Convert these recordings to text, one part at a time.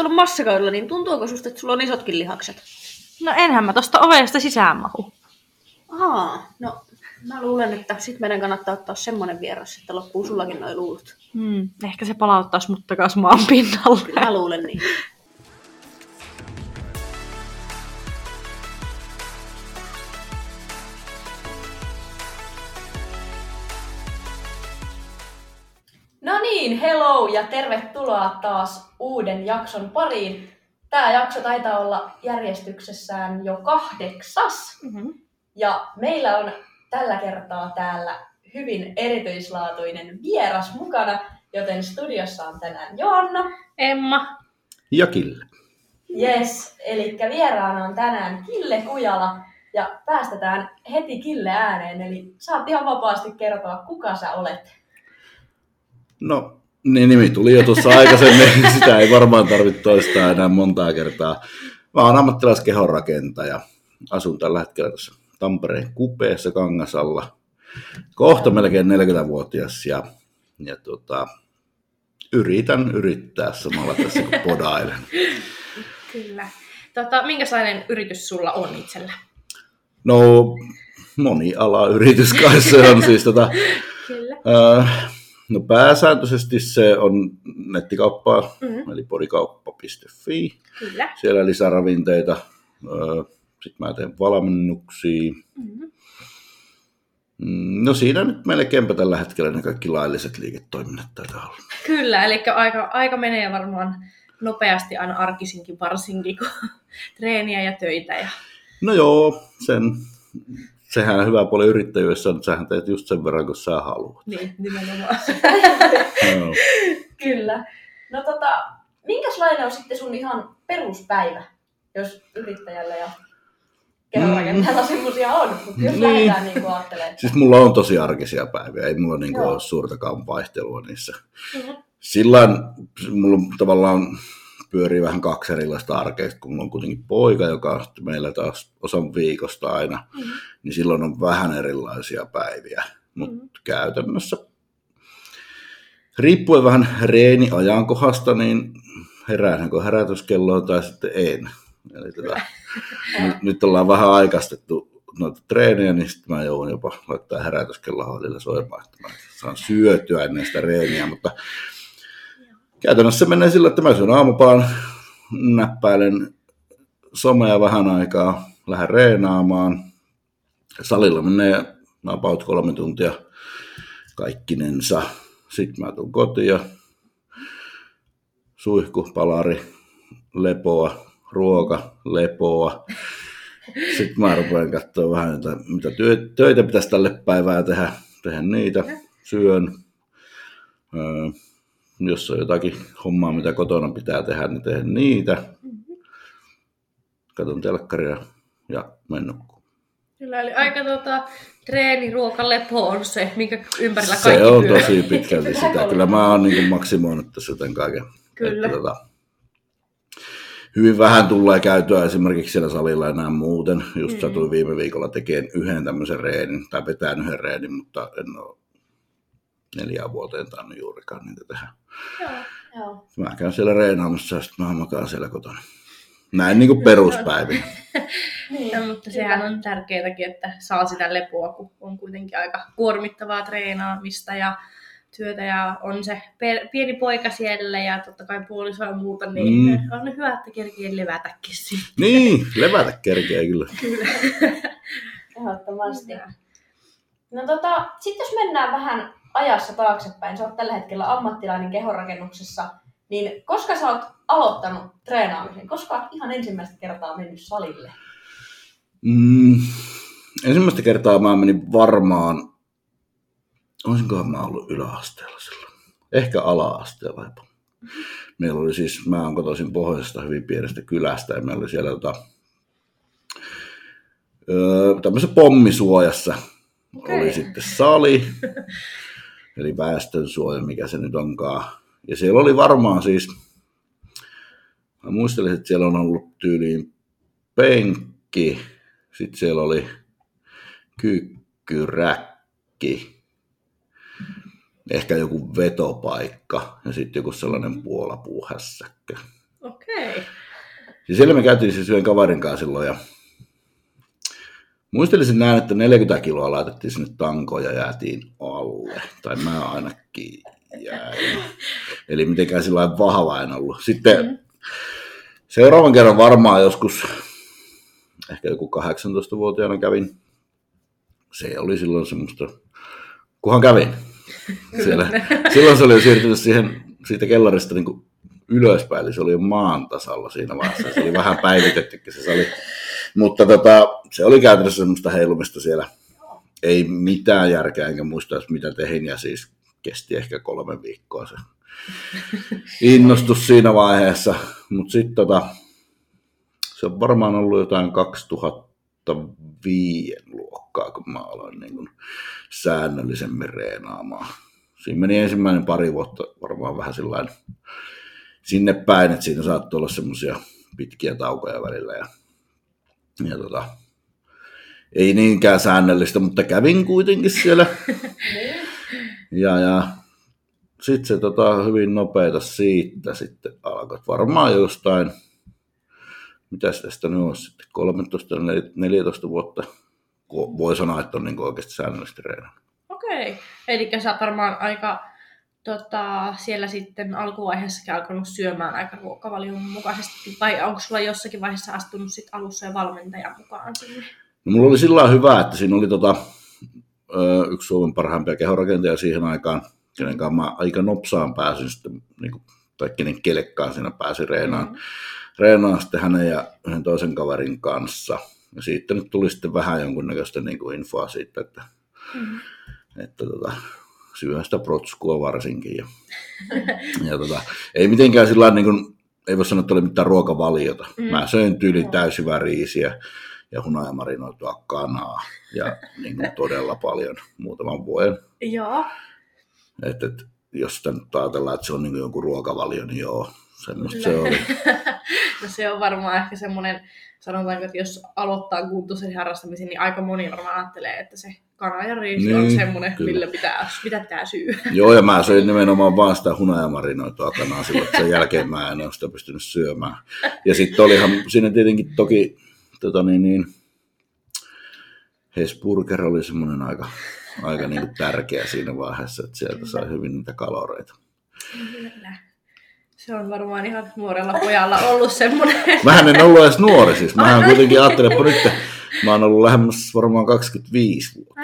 ollut massakaudella, niin tuntuuko susta, että sulla on isotkin lihakset? No enhän mä tosta ovesta sisään mahu. Ahaa, no mä luulen, että sit meidän kannattaa ottaa semmonen vieras, että loppuu sullakin noin luulut. Hmm, ehkä se palauttaisi mut takas maan pinnalle. Kyllä mä luulen niin. No niin, hello ja tervetuloa taas uuden jakson pariin. Tämä jakso taitaa olla järjestyksessään jo kahdeksas. Mm-hmm. Ja meillä on tällä kertaa täällä hyvin erityislaatuinen vieras mukana, joten studiossa on tänään Joanna. Emma. Ja Kille. Yes, eli vieraana on tänään Kille Kujala ja päästetään heti Kille ääneen, eli saat ihan vapaasti kertoa, kuka sä olet. No, niin nimi tuli jo tuossa aikaisemmin, sitä ei varmaan tarvitse toistaa enää montaa kertaa. Mä oon ammattilaiskehonrakentaja. Asun tällä hetkellä tässä Tampereen kupeessa Kangasalla. Kohta melkein 40-vuotias ja, ja tota, yritän yrittää samalla tässä kun podailen. Kyllä. Tota, minkälainen yritys sulla on itsellä? No, moniala-yritys kai se on siis tota, Kyllä. äh, No pääsääntöisesti se on nettikauppaa, Mm-hmm. eli podikauppa.fi. Kyllä. Siellä lisäravinteita. Sitten mä teen valmennuksia. Mm-hmm. Mm, No siinä nyt melkeinpä tällä hetkellä ne kaikki lailliset liiketoiminnat taitaa olla. Kyllä, eli aika, aika menee varmaan nopeasti aina arkisinkin varsinkin, kun treeniä ja töitä. Ja... No joo, sen, sehän on hyvä puoli yrittäjyydessä on, että sähän teet just sen verran, kun sä haluat. Niin, nimenomaan. Joo. Kyllä. No tota, minkälainen on sitten sun ihan peruspäivä, jos yrittäjällä ja kehonrakentajalla semmosia on, mutta jos Niin. lähdetään niin kuin ajattelemaan. Siis mulla on tosi arkisia päiviä, ei mulla niinku Joo. ole suurtakaan vaihtelua niissä. Mhm. Sillä mulla on tavallaan pyörii vähän kaksi erilaista arkea, kun on kuitenkin poika, joka on meillä taas osan viikosta aina, Mhm. niin silloin on vähän erilaisia päiviä. Mutta Mhm. käytännössä riippuen vähän reeniajankohdasta, niin herään kun herätyskelloon tai sitten en. Eli tota, nyt, nyt ollaan vähän aikaistettu noita treenejä, niin sitten mä joudun jopa laittaa herätyskelloa välillä soimaan, että mä saan syötyä ennen sitä reeniä, mutta käytännössä menee sillä, että mä syön aamupalan, näppäilen somea vähän aikaa, lähden reenaamaan. Salilla menee about kolme tuntia kaikkinensa. Sitten mä tuun kotiin ja suihku, palari, lepoa, ruoka, lepoa. Sitten mä rupean katsoa vähän, että mitä työ, töitä pitäisi tälle päivää tehdä, tehdä niitä, syön. Öö, jos on jotakin hommaa, mitä kotona pitää tehdä, niin teen niitä. Katon telkkaria ja menen nukkumaan. Kyllä, eli aika tota, treeni, ruoka, lepo on se, minkä ympärillä kaikki Se on pyörii. tosi pitkälti sitä. Kyllä mä oon niin maksimoinut tässä tämän kaiken. Kyllä. Että, tota, hyvin vähän tulee käytyä esimerkiksi siellä salilla enää muuten. Just Mm. satuin viime viikolla tekemään yhden tämmöisen reenin, tai vetään yhden reenin, mutta en ole neljään vuoteen tainnut juurikaan niitä tehdä. Joo. Joo. Mä käyn siellä reenaamassa ja sitten mä makaan siellä kotona. Näin niin kuin peruspäivinä. Niin. Ja, mutta sehän on tärkeääkin, että saa sitä lepoa, kun on kuitenkin aika kuormittavaa treenaamista ja työtä ja on se pe- pieni poika siellä ja totta kai puoliso ja muuta, niin Mm. on hyvä, että kerkee levätäkin sitten. Niin, levätä kerkeä kyllä. Ehdottomasti. No tota, sitten jos mennään vähän ajassa taaksepäin, sä oot tällä hetkellä ammattilainen kehonrakennuksessa, niin koska sä oot aloittanut treenaamisen? Koska oot ihan ensimmäistä kertaa mennyt salille? Mm, ensimmäistä kertaa mä menin varmaan, olisinkohan mä ollut yläasteella silloin. Ehkä ala-asteella jopa. Meillä oli siis, mä oon kotoisin pohjoisesta hyvin pienestä kylästä ja meillä oli siellä tota, öö, tämmöisessä pommisuojassa Okei. oli sitten sali, eli väestönsuoja, mikä se nyt onkaan. Ja siellä oli varmaan siis, mä muistelin, että siellä on ollut tyyliin penkki, sitten siellä oli kykkyräkki, ehkä joku vetopaikka ja sitten joku sellainen puolapuuhässäkkä. Okei. Okay. Ja siellä me käytiin siis yhden kaverin kanssa silloin ja muistelisin näin, että 40 kiloa laitettiin sinne tankoon ja jäätiin alle. Tai mä ainakin jäin. Eli mitenkään sillä lailla vahva en ollut. Sitten mm. seuraavan kerran varmaan joskus, ehkä joku 18-vuotiaana kävin. Se oli silloin semmoista, kunhan kävin. Siellä. Silloin se oli siirtynyt siihen, siitä kellarista niin kuin ylöspäin, eli se oli jo maan tasalla siinä vaiheessa. Se oli vähän päivitettykin se sali. Mutta tota, se oli käytännössä semmoista heilumista siellä. Ei mitään järkeä, enkä muista mitä tehin, ja siis kesti ehkä kolme viikkoa se innostus siinä vaiheessa. Mutta sitten tota, se on varmaan ollut jotain 2005 luokkaa, kun mä aloin niin kun säännöllisemmin reenaamaan. Siinä meni ensimmäinen pari vuotta varmaan vähän sellainen sinne päin, että siinä saattoi olla semmoisia pitkiä taukoja välillä. Ja, ja tota, ei niinkään säännöllistä, mutta kävin kuitenkin siellä. ja, ja sitten se tota, hyvin nopeita siitä sitten alkoi. Varmaan jostain, mitä tästä nyt on sitten, 13-14 vuotta voi sanoa, että on niin oikeasti säännöllisesti reenannut. Okei, eli sä oot varmaan aika tota, siellä sitten alkuvaiheessakin alkanut syömään aika ruokavalion mukaisesti, vai onko sulla jossakin vaiheessa astunut sit alussa ja valmentajan mukaan sinne? No, mulla oli sillä hyvä, että siinä oli tota, yksi Suomen parhaimpia kehorakentajia siihen aikaan, kenen kanssa mä aika nopsaan pääsin sitten, niin kuin, tai kenen kelekkaan siinä pääsi reenaan. Mm-hmm. Reenaan sitten hänen ja yhden toisen kaverin kanssa. Ja siitä nyt tuli sitten vähän jonkunnäköistä niin kuin infoa siitä, että, mm-hmm. että tota, syön sitä protskua varsinkin. Ja, ja tota, ei mitenkään sillä niin kuin, ei voi sanoa, että oli mitään ruokavaliota. Mm. Mä söin tyyli täysivää riisiä ja hunajamarinoitua kanaa ja niin kuin todella paljon muutaman vuoden. Joo. Et, et, jos sitä nyt ajatellaan, että se on niin kuin joku ruokavalio, niin joo, semmoista se oli. no se on varmaan ehkä semmoinen, sanotaanko, että jos aloittaa kuntoisen harrastamisen, niin aika moni varmaan ajattelee, että se kana ja riisi niin, on semmoinen, kyllä. millä pitää, mitä pitää syödä. Joo, ja mä söin nimenomaan vaan sitä hunajamarinoitua kanaa silloin, että sen jälkeen mä en ole sitä pystynyt syömään. Ja sitten olihan siinä tietenkin toki tota niin, niin, Hesburger oli semmoinen aika, aika niin tärkeä siinä vaiheessa, että sieltä sai hyvin niitä kaloreita. Kyllä. Se on varmaan ihan nuorella pojalla ollut semmoinen. Mähän en ollut edes nuori siis. Mähän kuitenkin ajattelin, että nyt mä oon ollut lähemmäs varmaan 25 vuotta.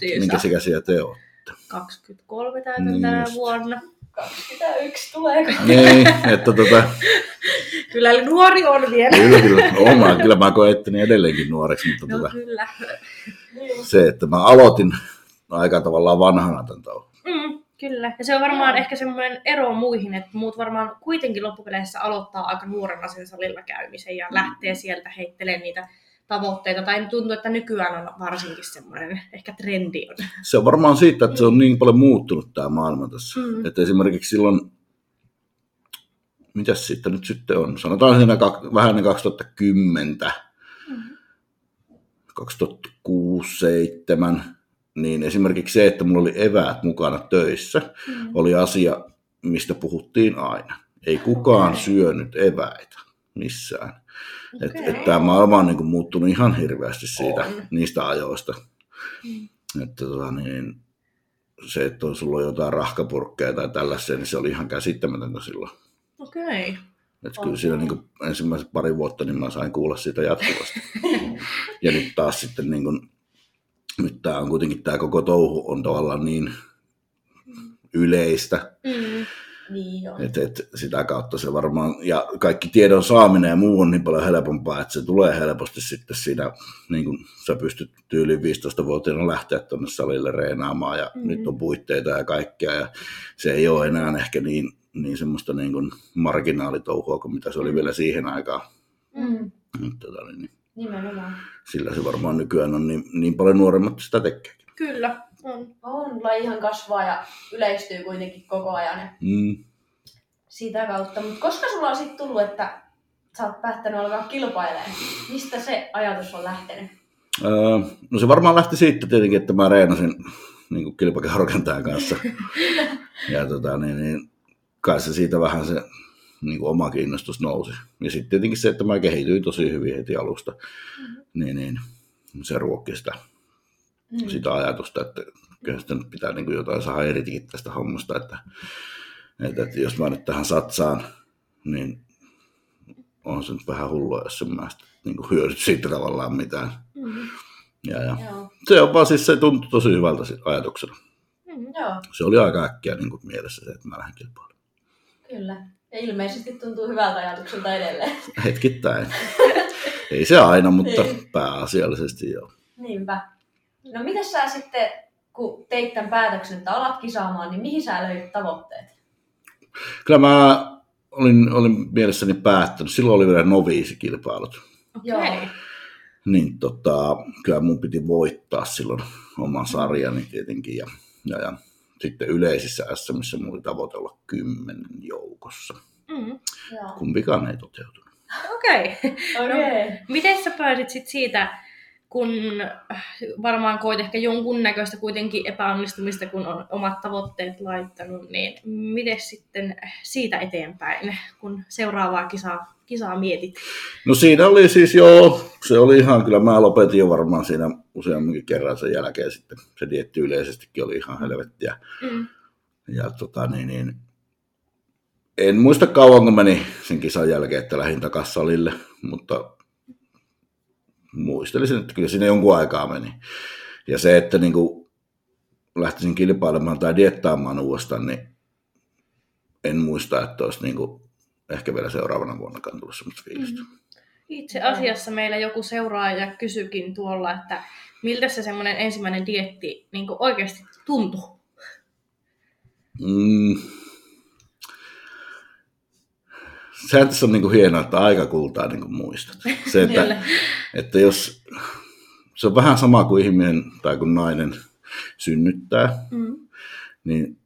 Niin Minkä ikäisiä te olette? 23 täytän niin tänä just. vuonna. 21 tulee. Niin, että tota... kyllä nuori on vielä. Kyllä, kyllä. Oma, kyllä mä koen etteni edelleenkin nuoreksi, mutta no, tota, kyllä. se, että mä aloitin aika tavallaan vanhana tämän tauon. Mm, kyllä. Ja se on varmaan mm. ehkä semmoinen ero muihin, että muut varmaan kuitenkin loppupeleissä aloittaa aika nuorena sen salilla käymisen ja mm. lähtee sieltä heittelemään niitä tavoitteita, tai tuntuu, että nykyään on varsinkin semmoinen ehkä trendi on. Se on varmaan siitä, että se on niin paljon muuttunut tämä maailma tässä. Mm. Että esimerkiksi silloin, mitäs sitten nyt sitten on, sanotaan siinä vähän ennen 2010, mm. 2006 2007 niin esimerkiksi se, että mulla oli eväät mukana töissä, mm. oli asia, mistä puhuttiin aina. Ei kukaan okay. syönyt eväitä missään. Okay. Et, et tämä maailma on niin muuttunut ihan hirveästi siitä, on. niistä ajoista. Mm. Että, tota, niin, se, että on sulla jotain rahkapurkkeja tai tällaisia, niin se oli ihan käsittämätöntä silloin. Okei. Okay. Että kyllä siinä niin ensimmäiset pari vuotta niin mä sain kuulla siitä jatkuvasti. ja nyt taas sitten niin kuin, nyt tämä on kuitenkin tämä koko touhu on tavallaan niin yleistä, mm. Niin Et, et sitä kautta se varmaan, ja kaikki tiedon saaminen ja muu on niin paljon helpompaa, että se tulee helposti sitten siinä, niin kuin sä pystyt tyyliin 15-vuotiaana lähteä tuonne salille reenaamaan, ja mm-hmm. nyt on puitteita ja kaikkea, ja se ei ole enää ehkä niin, niin semmoista niin kuin marginaalitouhua kuin mitä se oli mm. vielä siihen aikaan. Mm. Tota, niin, Nimenomaan. Sillä se varmaan nykyään on niin, niin paljon nuoremmat sitä tekee. Kyllä, on. On, lajihan kasvaa ja yleistyy kuitenkin koko ajan. Ja Mm. Sitä kautta. Mutta koska sulla on sitten tullut, että sä oot päättänyt alkaa kilpailemaan? Mistä se ajatus on lähtenyt? Öö, no se varmaan lähti siitä tietenkin, että mä reenasin niin kilpakehorakentajan kanssa. ja tota, niin, niin, kai se siitä vähän se niin kuin oma kiinnostus nousi. Ja sitten tietenkin se, että mä kehityin tosi hyvin heti alusta, mm-hmm. niin, niin se ruokki sitä, mm. sitä ajatusta, että kyllä sitä nyt pitää niin kuin jotain saada irtikin tästä hommasta, että, että, että jos mä nyt tähän satsaan, niin on se nyt vähän hullua, jos en mä niin kuin hyödyt siitä tavallaan mitään. Mm-hmm. Ja, ja. Se on vaan siis, se tuntui tosi hyvältä ajatuksena. Mm, joo. Se oli aika äkkiä niin kuin mielessä se, että mä lähden kilpailemaan. Kyllä. Ja ilmeisesti tuntuu hyvältä ajatukselta edelleen. Hetkittäin. Ei se aina, mutta niin. pääasiallisesti joo. Niinpä. No mitä sä sitten, kun teit tämän päätöksen, että alat kisaamaan, niin mihin sä löit tavoitteet? Kyllä mä olin, olin mielessäni päättänyt. Silloin oli vielä noviisikilpailut. Joo. Niin tota, kyllä mun piti voittaa silloin oman sarjani tietenkin. Ja, ja, ja sitten yleisissä SMissä mulla oli tavoite olla kymmenen joukossa. Mm. Kumpikaan ei toteutunut. Okei. Okay. Okay. No, miten sä pääsit sit siitä, kun varmaan koit ehkä jonkun näköistä kuitenkin epäonnistumista, kun on omat tavoitteet laittanut, niin miten sitten siitä eteenpäin, kun seuraavaa kisaa, kisaa mietit? No siinä oli siis joo, se oli ihan, kyllä mä lopetin jo varmaan siinä useammankin kerran sen jälkeen sitten. Se dietti yleisestikin oli ihan helvettiä. Mm. Ja tota niin, niin en muista kauan, kun meni sen kisan jälkeen, että lähdin takaisin salille, mutta muistelisin, että kyllä siinä jonkun aikaa meni. Ja se, että niin kuin lähtisin kilpailemaan tai diettaamaan uudestaan, niin en muista, että olisi niin kuin ehkä vielä seuraavana vuonna tullut sellaista fiilistä. Mm. Itse asiassa meillä joku seuraaja kysyikin tuolla, että miltä se semmoinen ensimmäinen dietti niin oikeasti tuntui? Mm, sehän tässä on niin kuin hienoa, että aika kultaa niin kuin muistat. Se, että, että jos se on vähän sama kuin ihminen tai kun nainen synnyttää, mm. niin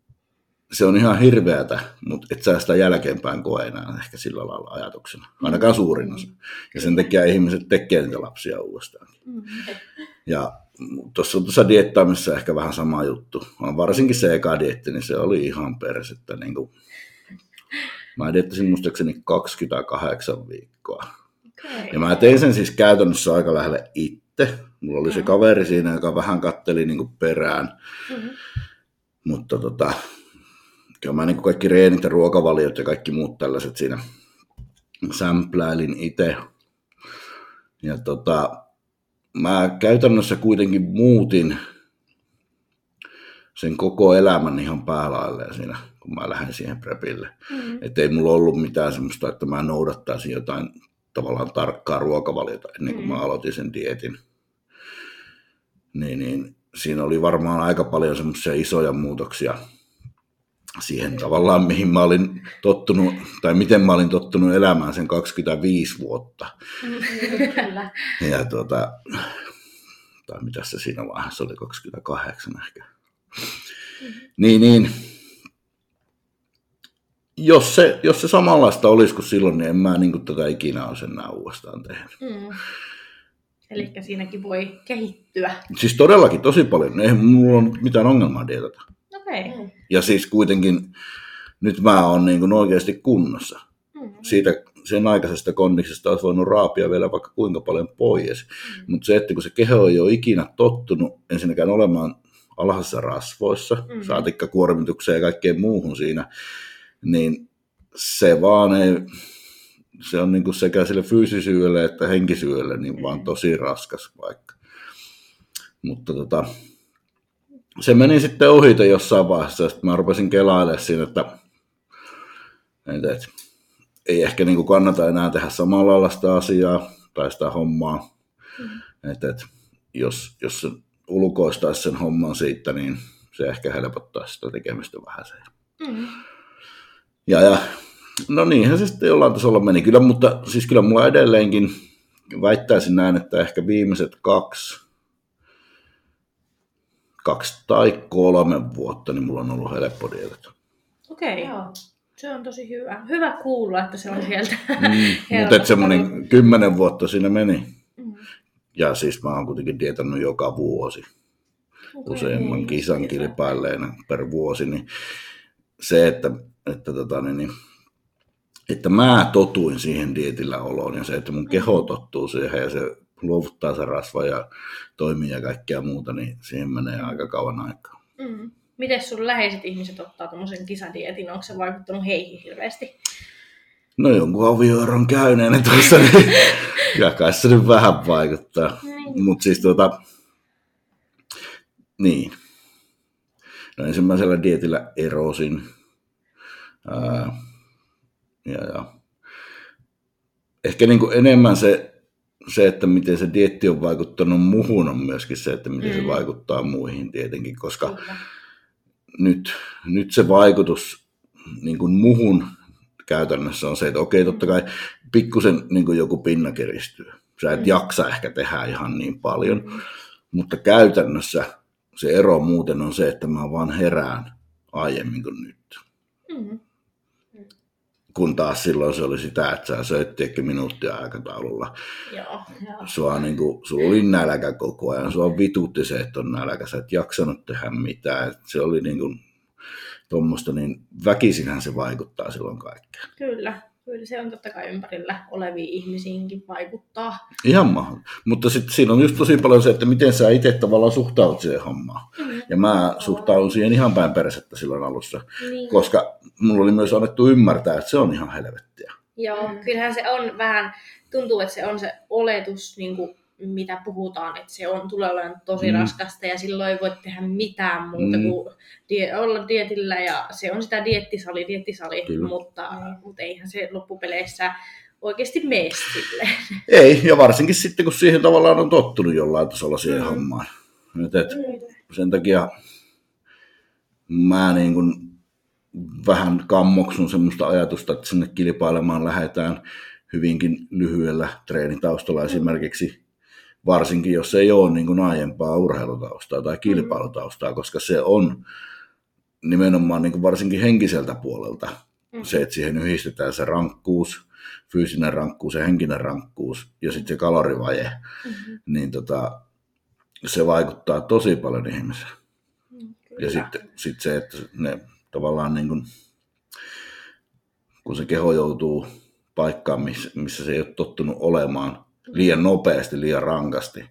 se on ihan hirveätä, mutta et sä sitä jälkeenpäin koe enää ehkä sillä lailla ajatuksena, ainakaan suurin osa. Ja sen takia ihmiset tekee niitä lapsia uudestaan. Mm. Ja tuossa, tuossa diettaamisessa ehkä vähän sama juttu. Varsinkin se eka dietti, niin se oli ihan persettä. Niin kuin Mä diettasin muistaakseni 28 viikkoa. Okay. Ja mä tein sen siis käytännössä aika lähelle itse. Mulla oli se kaveri siinä, joka vähän katteli niin perään. Mm-hmm. Mutta tota, kyllä mä niin kaikki reenit ja ruokavaliot ja kaikki muut tällaiset siinä sämpläilin itse. Ja tota, mä käytännössä kuitenkin muutin sen koko elämän ihan päälailleen siinä kun mä lähden siihen prepille. Mm. Että ei mulla ollut mitään semmoista, että mä noudattaisin jotain tavallaan tarkkaa ruokavaliota ennen kuin mm. mä aloitin sen dietin. Niin, niin siinä oli varmaan aika paljon semmoisia isoja muutoksia siihen tavallaan, mihin mä olin tottunut, tai miten mä olin tottunut elämään sen 25 vuotta. Kyllä. Ja tuota, tai mitä se siinä vaiheessa oli, 28 ehkä. Mm. Niin, niin jos se, jos se samanlaista olisi kuin silloin, niin en mä niin kuin tätä ikinä olisi enää uudestaan tehnyt. Mm. Eli siinäkin voi kehittyä. Siis todellakin tosi paljon. Ei mulla ole mitään ongelmaa dietata. Okei. Okay. Ja siis kuitenkin nyt mä oon niin kuin oikeasti kunnossa. Mm. Siitä sen aikaisesta kondiksesta olisi voinut raapia vielä vaikka kuinka paljon pois. Mm. Mutta se, että kun se keho ei ole ikinä tottunut ensinnäkään olemaan alhaisissa rasvoissa, mm. saatikka kuormitukseen ja kaikkeen muuhun siinä, niin se vaan ei, se on niin kuin sekä sille fyysisyydelle että henkisyydelle niin vaan tosi raskas vaikka. Mutta tota, se meni sitten ohite jossain vaiheessa, että mä rupesin kelailemaan siinä, että, että, että ei ehkä niin kuin kannata enää tehdä samalla lailla sitä asiaa tai sitä hommaa. Mm. Että, että jos, jos se ulkoistaisi sen homman siitä, niin se ehkä helpottaisi sitä tekemistä vähän. Mm. Ja, ja no niinhän se sitten jollain tasolla meni kyllä, mutta siis kyllä mulla edelleenkin väittäisin näin, että ehkä viimeiset kaksi, kaksi tai kolme vuotta, niin mulla on ollut helppo dietata. Okei, okay. se on tosi hyvä. Hyvä kuulla, että se on sieltä mm, Mutta semmoinen kymmenen vuotta siinä meni. Mm. Ja siis mä oon kuitenkin dietannut joka vuosi. Okay. Useimman kisan kilpailleena per vuosi, niin se, että että tota, niin, niin, että mä totuin siihen dietillä oloon ja se, että mun keho tottuu siihen ja se luovuttaa se rasva ja toimii ja kaikkea muuta, niin siihen menee aika kauan aikaa. Mm. Miten sun läheiset ihmiset ottaa tuommoisen kisadietin? Onko se vaikuttanut heihin hirveästi? No jonkun avioeron käyneenä tuossa, niin kyllä kai se nyt vähän vaikuttaa. Niin. Mutta siis tuota, niin. No ensimmäisellä dietillä erosin. Ää, ja, ja. Ehkä niin kuin enemmän se, se, että miten se dietti on vaikuttanut muuhun, on myöskin se, että miten mm. se vaikuttaa muihin tietenkin, koska Kyllä. nyt, nyt se vaikutus niin kuin muhun käytännössä on se, että okei, totta kai pikkusen niin kuin joku pinna kiristyy. Sä et Mm. jaksa ehkä tehdä ihan niin paljon, mutta käytännössä se ero muuten on se, että mä vaan herään aiemmin kuin nyt. Mm. Kun taas silloin se oli sitä, että sä söit ehkä minuuttia aikataululla. Joo. Joo. Sua, niin kuin, sulla oli nälkä koko ajan, sua vitutti se, että on nälkä, sä et jaksanut tehdä mitään. Et se oli niin kuin, tuommoista, niin väkisinhän se vaikuttaa silloin kaikkeen. Kyllä. Kyllä se on totta kai ympärillä oleviin ihmisiinkin vaikuttaa. Ihan mahdollista. Mutta sitten siinä on just tosi paljon se, että miten sä itse tavallaan suhtaudut siihen hommaan. Mm. Ja mä suhtaudun siihen ihan päin persettä silloin alussa, Niin. koska mulla oli myös annettu ymmärtää, että se on ihan helvettiä. Joo, Mm. kyllähän se on vähän, tuntuu, että se on se oletus, niin kuin, mitä puhutaan, että se on, tulee olemaan tosi Mm. mm. raskasta ja silloin ei voi tehdä mitään muuta Mm. mm. kuin die, olla dietillä ja se on sitä diettisali, diettisali, Kyllä. mutta, Mm. mutta eihän se loppupeleissä oikeasti mene sille. Ei, ja varsinkin sitten, kun siihen tavallaan on tottunut jollain tasolla siihen Mm. hommaan. Et, et, sen takia mä niin kuin vähän kammoksun semmoista ajatusta, että sinne kilpailemaan lähdetään hyvinkin lyhyellä treenitaustalla esimerkiksi, varsinkin jos ei ole niin kuin aiempaa urheilutaustaa tai kilpailutaustaa, koska se on nimenomaan niin kuin varsinkin henkiseltä puolelta Mm. se, että siihen yhdistetään se rankkuus, fyysinen rankkuus ja henkinen rankkuus ja sitten se kalorivaje, Mm-hmm. niin tota, se vaikuttaa tosi paljon ihmiseen. Ja sitten sit se, että ne tavallaan niin kuin, kun se keho joutuu paikkaan, missä, missä se ei ole tottunut olemaan liian nopeasti, liian rankasti,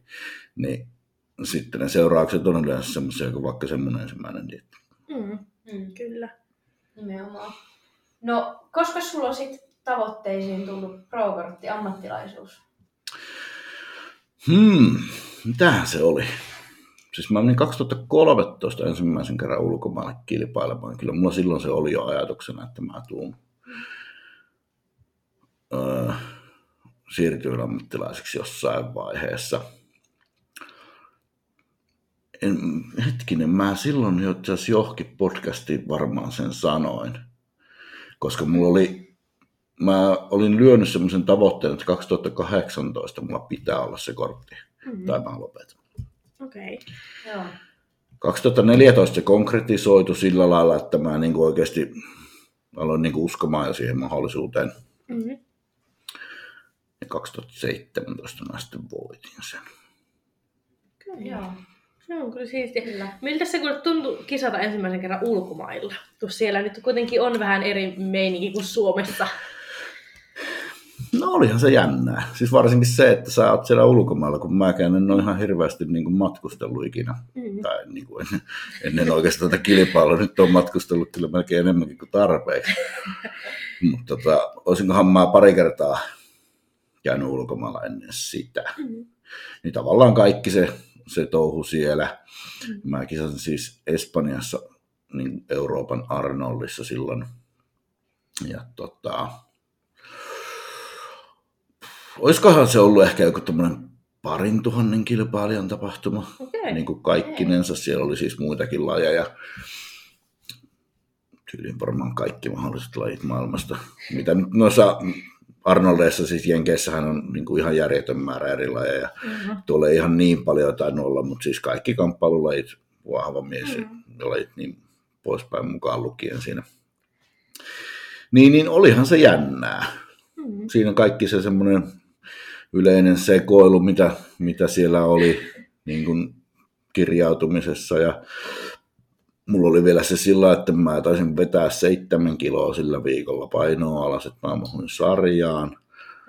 niin sitten ne seuraukset on yleensä semmoisia kuin vaikka semmoinen ensimmäinen dietti. Mm, Mm. kyllä. Nimenomaan. No, koska sulla on sit tavoitteisiin tullut pro-kortti ammattilaisuus? Hmm, mitähän se oli? Siis mä menin 2013 ensimmäisen kerran ulkomaille kilpailemaan. Kyllä mulla silloin se oli jo ajatuksena, että mä tuun öö, siirtyin ammattilaiseksi jossain vaiheessa. En, hetkinen, mä silloin jo johonkin podcastiin varmaan sen sanoin. Koska mulla oli, mä olin lyönyt semmoisen tavoitteen, että 2018 mulla pitää olla se kortti. Mm. Tai mä lopetan. Okei. Joo. 2014 se konkretisoitu sillä lailla, että mä niin kuin oikeasti aloin niin kuin uskomaan jo siihen mahdollisuuteen. Mm. Ja 2017 mä sitten voitin sen. Okei. Joo. Se on kyllä siistiä. Kyllä. Miltä se kuule tuntui kisata ensimmäisen kerran ulkomailla? Kun siellä nyt kuitenkin on vähän eri meininki kuin Suomessa. No olihan se jännää. Siis varsinkin se, että sä oot siellä ulkomailla, kun mäkään en ole ihan hirveästi niin kuin matkustellut ikinä. Mm. Tai niin kuin ennen, ennen oikeastaan tätä kilpailua. Nyt on matkustellut kyllä melkein enemmänkin kuin tarpeeksi. Mutta tota, olisinkohan mä pari kertaa käynyt ulkomailla ennen sitä. Mm. Niin tavallaan kaikki se, se touhu siellä. Mm. Mä kisasin siis Espanjassa niin Euroopan Arnoldissa silloin. Ja tota, olisikohan se ollut ehkä joku tämmöinen parin tuhannen kilpailijan tapahtuma. Okei. Niin kuin kaikkinensa. Siellä oli siis muitakin lajeja. Tyyliin varmaan kaikki mahdolliset lajit maailmasta. Mitä nyt noissa Arnoldeissa, siis Jenkeissähän on niin kuin ihan järjetön määrä eri lajeja. Mhm. Tuolla ei ihan niin paljon tainnut olla, mutta siis kaikki kamppailulajit, vahva mies Mm. ja lajit niin poispäin mukaan lukien siinä. Niin, niin olihan se jännää. Mm. Siinä kaikki se semmoinen yleinen sekoilu, mitä, mitä siellä oli niin kuin kirjautumisessa ja mulla oli vielä se sillä, että mä taisin vetää seitsemän kiloa sillä viikolla painoa alas, että mä mahuin sarjaan.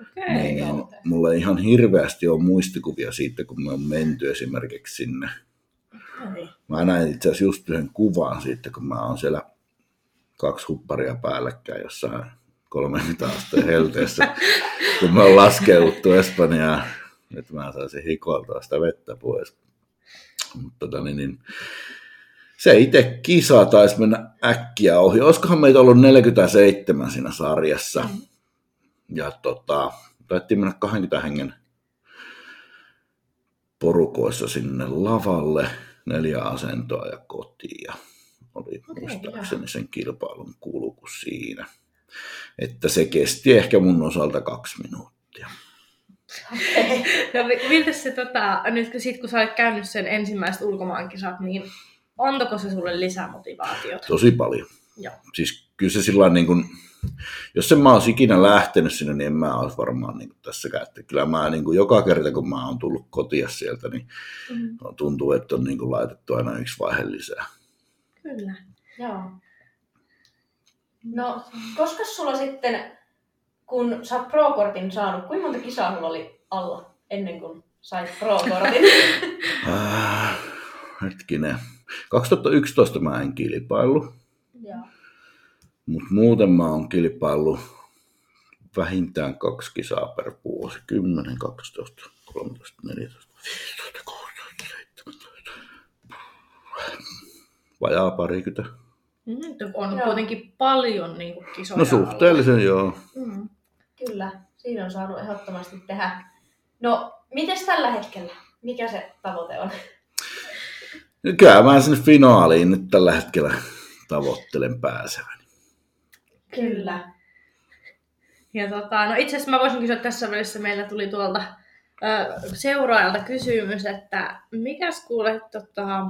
Okei. Niin, mulla ei ihan hirveästi ole muistikuvia siitä, kun me on menty esimerkiksi sinne. Okei. Mä näin itse asiassa just yhden kuvan siitä, kun mä oon siellä kaksi hupparia päällekkäin jossain kolme asteen helteessä, kun me on laskeuduttu Espanjaan, että mä saisin hikoiltua sitä vettä pois. Mutta tota, niin, niin, se itse kisa taisi mennä äkkiä ohi. Olisikohan meitä ollut 47 siinä sarjassa. Ja tota, taittiin mennä 20 hengen porukoissa sinne lavalle, neljä asentoa ja kotiin. Ja oli Okei, muistaakseni sen kilpailun kulku siinä. Että se kesti ehkä mun osalta kaksi minuuttia. No mi- miltä se, tota, nyt kun, sit, kun sä olet käynyt sen ensimmäiset ulkomaankisat, niin antoiko se sulle lisämotivaatiota? Tosi paljon. Joo. Siis kyllä se sillä niin kuin, jos en mä olisi ikinä lähtenyt sinne, niin en mä olisi varmaan niin kuin tässäkään. Että kyllä mä niin kuin joka kerta, kun mä oon tullut kotia sieltä, niin Mm, tuntuu, että on niin kuin laitettu aina yksi vaihe lisää. kyllä. Joo. No, koska sulla sitten, kun sä oot pro-kortin saanut, kuinka monta kisaa sulla oli alla ennen kuin sait pro-kortin? Äh, hetkinen. 2011 mä en kilpaillut, Joo. mutta muuten mä oon kilpaillut vähintään kaksi kisaa per vuosi. 10, 12, 13, 14, 15, 16, 17. Vajaa parikymmentä. Mm, on Joo. kuitenkin paljon niin kuin, kisoja No suhteellisen joo. alla. Mm. Kyllä, siinä on saanut ehdottomasti tehdä. No, mites tällä hetkellä? Mikä se tavoite on? Kyllä mä sinne finaaliin nyt tällä hetkellä tavoittelen pääseväni. Kyllä. Ja tota, no itse asiassa mä voisin kysyä tässä välissä, meillä tuli tuolta ö, seuraajalta kysymys, että mikäs kuule, tota,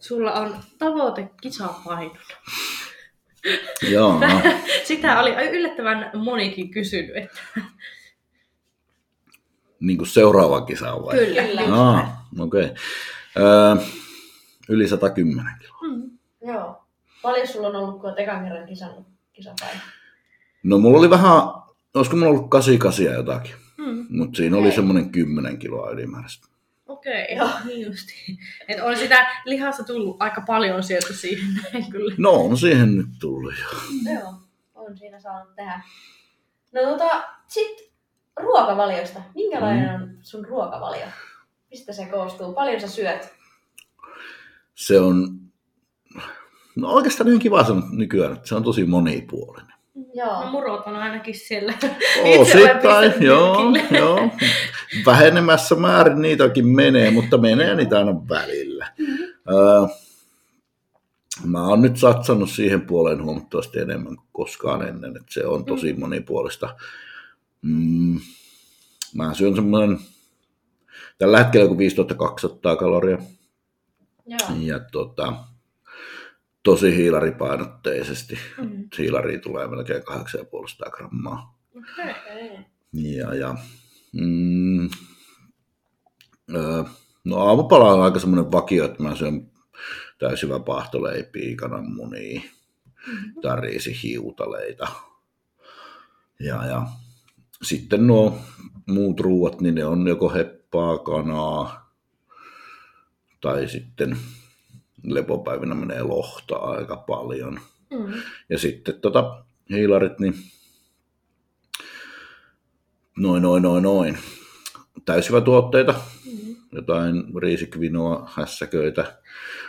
sulla on tavoite kisapainona? Joo, no, Sitä oli yllättävän monikin kysynyt, että niin kuin seuraava kisa on vai? kyllä. Näin. okei. Okay. Öö, yli 110 kiloa. Mm. Joo. Paljon sulla on ollut, kun olet ekan kerran kisannut kisapaino? No mulla oli vähän, olisiko mulla ollut 88 ja jotakin, Mm. mutta siinä oli Okei. semmoinen 10 kiloa ylimääräistä. Okei, Joo. niin justi. Et on sitä lihasta tullut aika paljon sieltä siihen näin kyllä. No on siihen nyt tullut jo. Joo. On siinä saanut tehdä. No tota, sit ruokavaliosta. Minkälainen on sun ruokavalio? Mistä se koostuu? Paljon sä syöt? Se on, no oikeastaan ihan kiva sanoa nykyään, että se on tosi monipuolinen. Joo. No murot on ainakin siellä. Osittain, joo, joo. Vähenemässä määrin niitäkin menee, mutta menee niitä aina välillä. Öö, mä oon nyt satsannut siihen puoleen huomattavasti enemmän kuin koskaan ennen, että se on tosi monipuolista. Mm, mä syön semmoinen, tällä hetkellä kuin 5200 kaloria Joo. ja tota, tosi hiilaripainotteisesti. Mm. Hiilari tulee melkein 8,5 grammaa. Okei. Ja, ja mm, öö, no aamupala on aika semmoinen vakio, että mä syön täysivä paahtoleipiä, kananmunia, Mhm. tai riisihiutaleita. Ja, ja sitten nuo muut ruuat, niin ne on joko heppaa, kanaa, tai sitten lepopäivinä menee lohta aika paljon. Mm. Ja sitten tota, hiilarit, niin noin, noin, noin, noin. Täysivä tuotteita, Mm. jotain riisikvinoa, hässäköitä,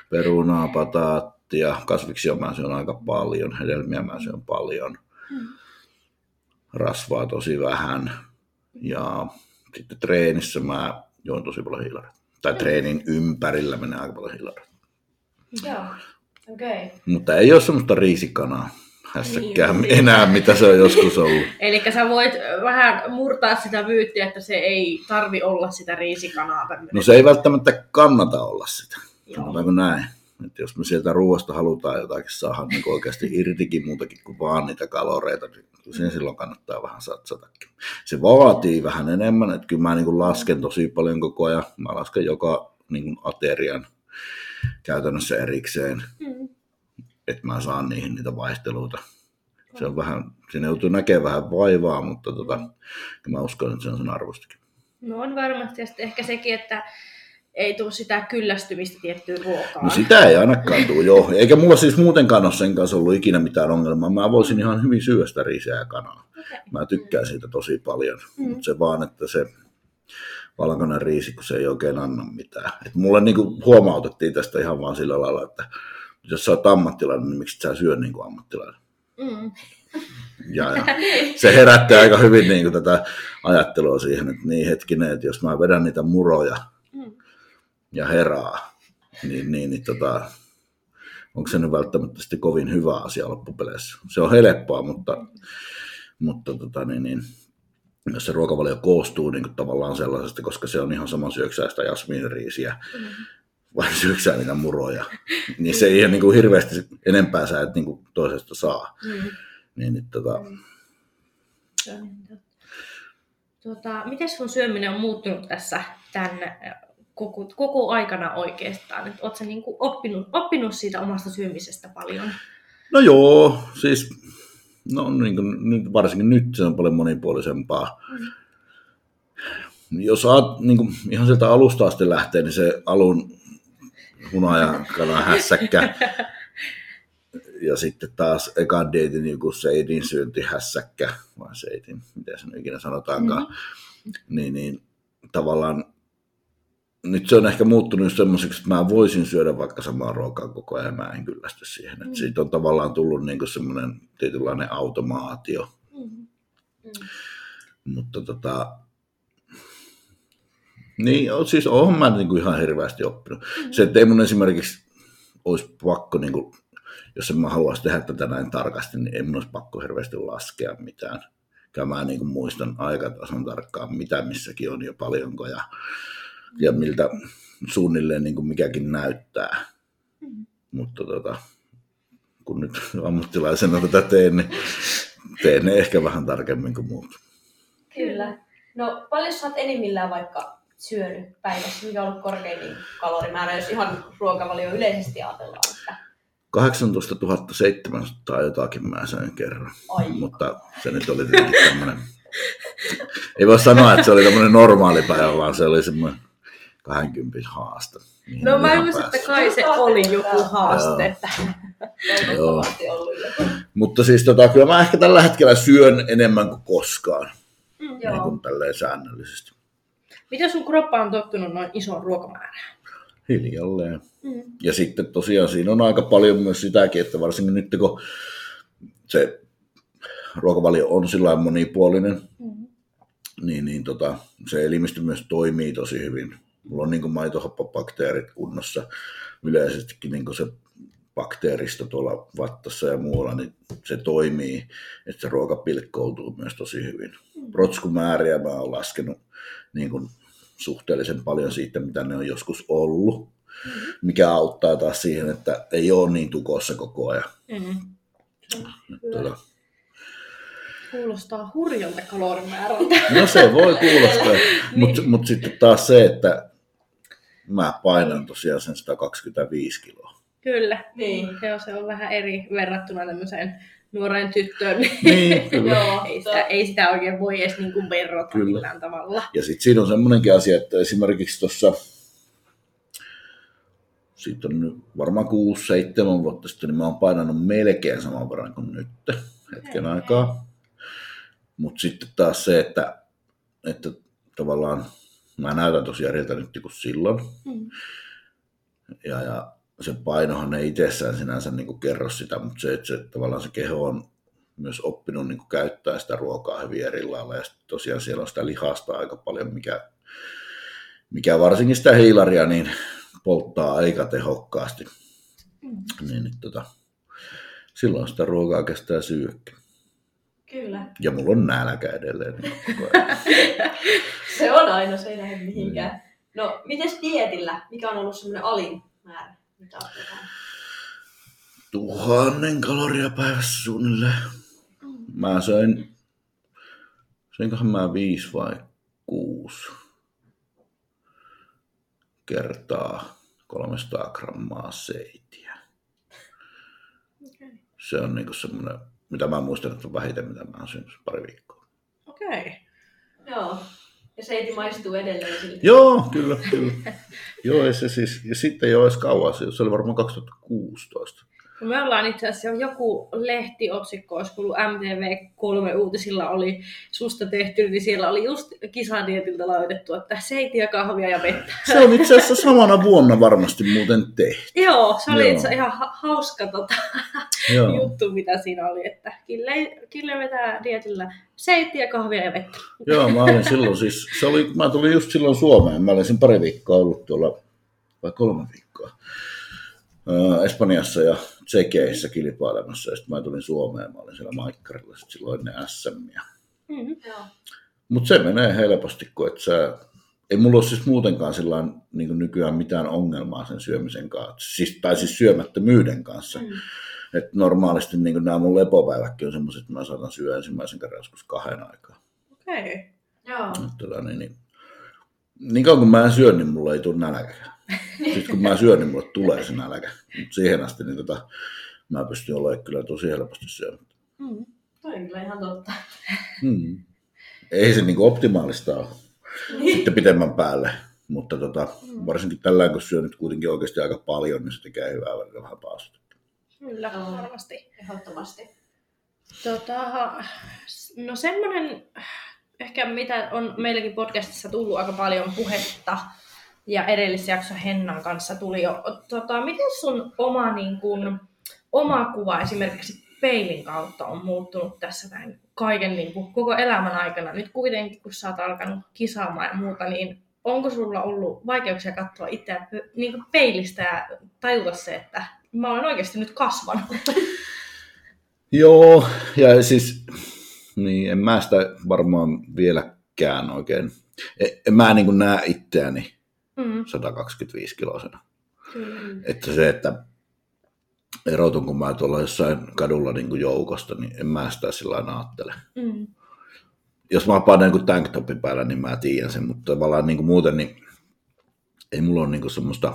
perunaa, pataattia, kasviksia mä syön aika paljon, hedelmiä mä syön paljon, Mm. rasvaa tosi vähän ja sitten treenissä mä juon tosi paljon hiilareita. Tai treenin ympärillä menee aika paljon. Joo. Okei. Okay. Mutta ei ole semmoista riisikanaa hässäkkää Niin, enää, mitä se on joskus ollut. Eli sä voit vähän murtaa sitä vyyttiä, että se ei tarvi olla sitä riisikanaa. tämmönen. No se ei välttämättä kannata olla sitä. Joo. Sanotaanko näin? Että jos me sieltä ruoasta halutaan jotakin saada niin oikeasti irtikin muutakin kuin vaan niitä kaloreita, niin sen silloin kannattaa vähän satsatakin. Se vaatii vähän enemmän, että kyllä mä niin kuin lasken tosi paljon koko ajan. Mä lasken joka niin kuin aterian käytännössä erikseen. Mm. että mä saan niihin niitä vaihteluita. Se on vähän, siinä joutuu näkemään vähän vaivaa, mutta tota, mä uskon, että se on sen arvostakin. No on varmasti, ja sitten ehkä sekin, että ei tule sitä kyllästymistä tiettyyn ruokaan. No sitä ei ainakaan tule, joo. Eikä mulla siis muutenkaan ole sen kanssa ollut ikinä mitään ongelmaa. Mä voisin ihan hyvin syödä sitä riisiä ja kanaa. Okay. Mä tykkään siitä tosi paljon, Mm. mutta se vaan, että se valkoinen riisi, kun se ei oikein anna mitään. Et mulle niinku huomautettiin tästä ihan vaan sillä lailla, että jos sä oot ammattilainen, niin miksi sä syö niin kuin ammattilainen? Mm. Ja, ja se herättää aika hyvin niin kuin tätä ajattelua siihen, että niin hetkinen, että jos mä vedän niitä muroja. Ja herää, niin, niin, niin tota, onko se nyt välttämättä sitten kovin hyvä asia loppupeleissä. Se on helppoa, mutta, mutta tota, niin, niin, jos se ruokavalio koostuu niin kuin tavallaan sellaisesta, koska se on ihan sama syöksää sitä jasmiiniriisiä, Mm. vai syöksää niitä muroja, niin se ei ihan niin kuin hirveästi enempää sä et niin kuin toisesta saa. Mm. Niin, niin, tota, totta. Tota, miten sun syöminen on muuttunut tässä tämän koko, koko aikana oikeastaan? Oletko sä niinku oppinut, oppinut siitä omasta syömisestä paljon? No joo, siis no, niin kuin, nyt, varsinkin nyt se on paljon monipuolisempaa. Mm. Jos aat, niin kuin, ihan sieltä alusta asti lähtee, niin se alun huna ja kana hässäkkä. Ja sitten taas ekan dietin joku seidin syönti hässäkkä, vai seidin, miten se nyt ikinä sanotaankaan. Niin, niin tavallaan nyt se on ehkä muuttunut semmoiseksi, että mä voisin syödä vaikka samaa ruokaa koko ajan, mä en kyllästy siihen. Mm. Mm. Siitä on tavallaan tullut niin semmoinen tietynlainen automaatio. Mm. Mutta tota, niin, siis oon mä niin kuin ihan hirveästi oppinut. Mm. Se, että ei mun esimerkiksi olisi pakko, niin kuin, jos en mä haluaisi tehdä tätä näin tarkasti, niin ei mun olisi pakko hirveästi laskea mitään. Kyllä mä niin kuin muistan aikatason tarkkaan, mitä missäkin on jo paljonko ja, ja miltä suunnilleen niin kuin mikäkin näyttää. Mm. Mutta tota, kun nyt ammattilaisena tätä teen, niin teen ne ehkä vähän tarkemmin kuin muut. Kyllä. No paljon sä oot enimmillään vaikka syönyt päivässä? Mikä on ollut korkein kalorimäärä, jos ihan ruokavalio yleisesti ajatellaan? Että... 18 700 jotakin mä söin kerran, Ai. mutta se nyt oli tietenkin tämmöinen, ei voi sanoa, että se oli tämmöinen normaali päivä, vaan se oli semmoinen 20 haaste. Mihin No mä ymmärsin, että kai se oli joku haaste. Että... Toivottavasti ollut joku. Mutta siis tota, kyllä mä ehkä tällä hetkellä syön enemmän kuin koskaan, Mm. niin Joo. kuin tälleen säännöllisesti. Miten sun kroppa on tottunut noin isoon ruokamäärään? Hiljalleen. Mm. Ja sitten tosiaan siinä on aika paljon myös sitäkin, että varsinkin nyt kun se ruokavalio on sillä monipuolinen, Mm. niin, niin tota, se elimistö myös toimii tosi hyvin. Mulla on niin maitohappobakteerit kunnossa. Yleisestikin niin se bakteeristo tuolla vattassa ja muualla, niin se toimii, että se ruoka pilkkoutuu myös tosi hyvin. Protskumääriä mä oon laskenut niin kuin suhteellisen paljon siitä, mitä ne on joskus ollut, mikä auttaa taas siihen, että ei ole niin tukossa koko ajan. Mm. Hyvä. Tota, Kuulostaa hurjalta kalorimäärältä. No se voi kuulostaa, mutta mut sitten taas se, että mä painan tosiaan sen 125 kiloa. Kyllä. Niin. Se on, se on vähän eri verrattuna tämmöiseen nuoreen tyttöön. Niin, kyllä. Joo. ei, sitä, ei sitä oikein voi edes niin kuin verrata Kyllä. millään tavalla. Ja sitten siinä on semmoinenkin asia, että esimerkiksi tuossa, siitä on nyt varmaan 6-7 vuotta sitten, niin mä oon painanut melkein saman verran kuin nyt hetken Okei. aikaa. Mutta sitten taas se, että, että tavallaan mä näytän tosi eriltä nyt kuin silloin. Mm. Ja, ja se painohan ei itsessään sinänsä niin kerro sitä, mutta se, että se, tavallaan se keho on myös oppinut niin käyttää sitä ruokaa hyvin eri lailla. Ja tosiaan siellä on sitä lihasta aika paljon, mikä, mikä varsinkin sitä hiilaria niin polttaa aika tehokkaasti. Mm. Niin, niin tota, silloin sitä ruokaa kestää syödäkin. Kyllä. Ja mulla on nälkä edelleen. Niin. Se on aina, se ei lähde mihinkään. No, mites dietillä? Mikä on ollut semmoinen alin määrä? Mitä otetaan? Tuhannen kaloria päivässä suunnilleen. Mä söin, söinköhän mä viisi vai kuusi kertaa 300 grammaa seitiä. se on niin semmoinen, mitä mä muistan, että on vähiten, mitä mä oon syönyt pari viikkoa. Okei. Okay. Joo. Ja seiti maistuu edelleen siltä. Joo, kyllä, kyllä. Joo, ja, se siis, ja sitten ei ole edes kauan, se se oli varmaan 2016. No Me ollaan itse asiassa jo joku lehtiotsikko, olisi kuullut MTV3 uutisilla oli susta tehty, niin siellä oli just kisadietiltä laitettu, että seitiä, kahvia ja vettä. Se on itse asiassa samana vuonna varmasti muuten tehty. Joo, se oli Joo. itse ihan ha- hauska tota, Joo. juttu, mitä siinä oli, että Kille, Kille vetää dietillä seittiä, kahvia ja vettä. Joo, mä olin silloin siis, se oli, mä tulin just silloin Suomeen, mä olin siinä pari viikkoa ollut tuolla, vai kolme viikkoa, Espanjassa ja Tsekeissä kilpailemassa, ja sitten mä tulin Suomeen, mä olin siellä Maikkarilla, sitten silloin ne SMiä. Mm-hmm. Joo. Mutta se menee helposti, kun et sä, ei mulla ole siis muutenkaan sillä niin nykyään mitään ongelmaa sen syömisen kanssa, siis, tai siis syömättömyyden kanssa. Mm. Et normaalisti niin nämä mun lepopäivätkin on semmoiset, että mä saatan syödä ensimmäisen kerran joskus kahden aikaa. Okei. Okay. Joo. Tota, niin, niin, niin kauan kun mä en syö, niin mulla ei tule nälkäkään. Sitten kun mä syön, niin mulle tulee se nälkä. Mutta siihen asti niin tota, mä pystyn olemaan kyllä tosi helposti syömättä. Mm. Toi on kyllä ihan totta. Hmm. Ei se niin optimaalista ole sitten pitemmän päälle. Mutta tota, varsinkin tällä kun syö nyt kuitenkin oikeasti aika paljon, niin se tekee hyvää välillä vähän paasutta. Kyllä, varmasti. Ehdottomasti. Tota, no semmoinen, ehkä mitä on meilläkin podcastissa tullut aika paljon puhetta, ja edellisessä jaksossa Hennan kanssa tuli jo. Tota, miten sun oma, niin kun, oma kuva esimerkiksi peilin kautta on muuttunut tässä tämän kaiken niin kun, koko elämän aikana? Nyt kuitenkin, kun sä oot alkanut kisaamaan ja muuta, niin onko sulla ollut vaikeuksia katsoa itseä niin kuin peilistä ja tajuta se, että mä olen oikeasti nyt kasvanut? Joo, ja siis niin en mä sitä varmaan vieläkään oikein. En, mä niin näe itseäni Mm, 125 kilosena. kyllä. Että se, että erotun kun mä tuolla jossain kadulla niin kuin joukosta, niin en mä sitä sillä lailla ajattele. Mm. Jos mä panen niin tanktopin päällä, niin mä tiedän sen, mutta tavallaan niin kuin muuten, niin ei mulla ole niin kuin semmoista,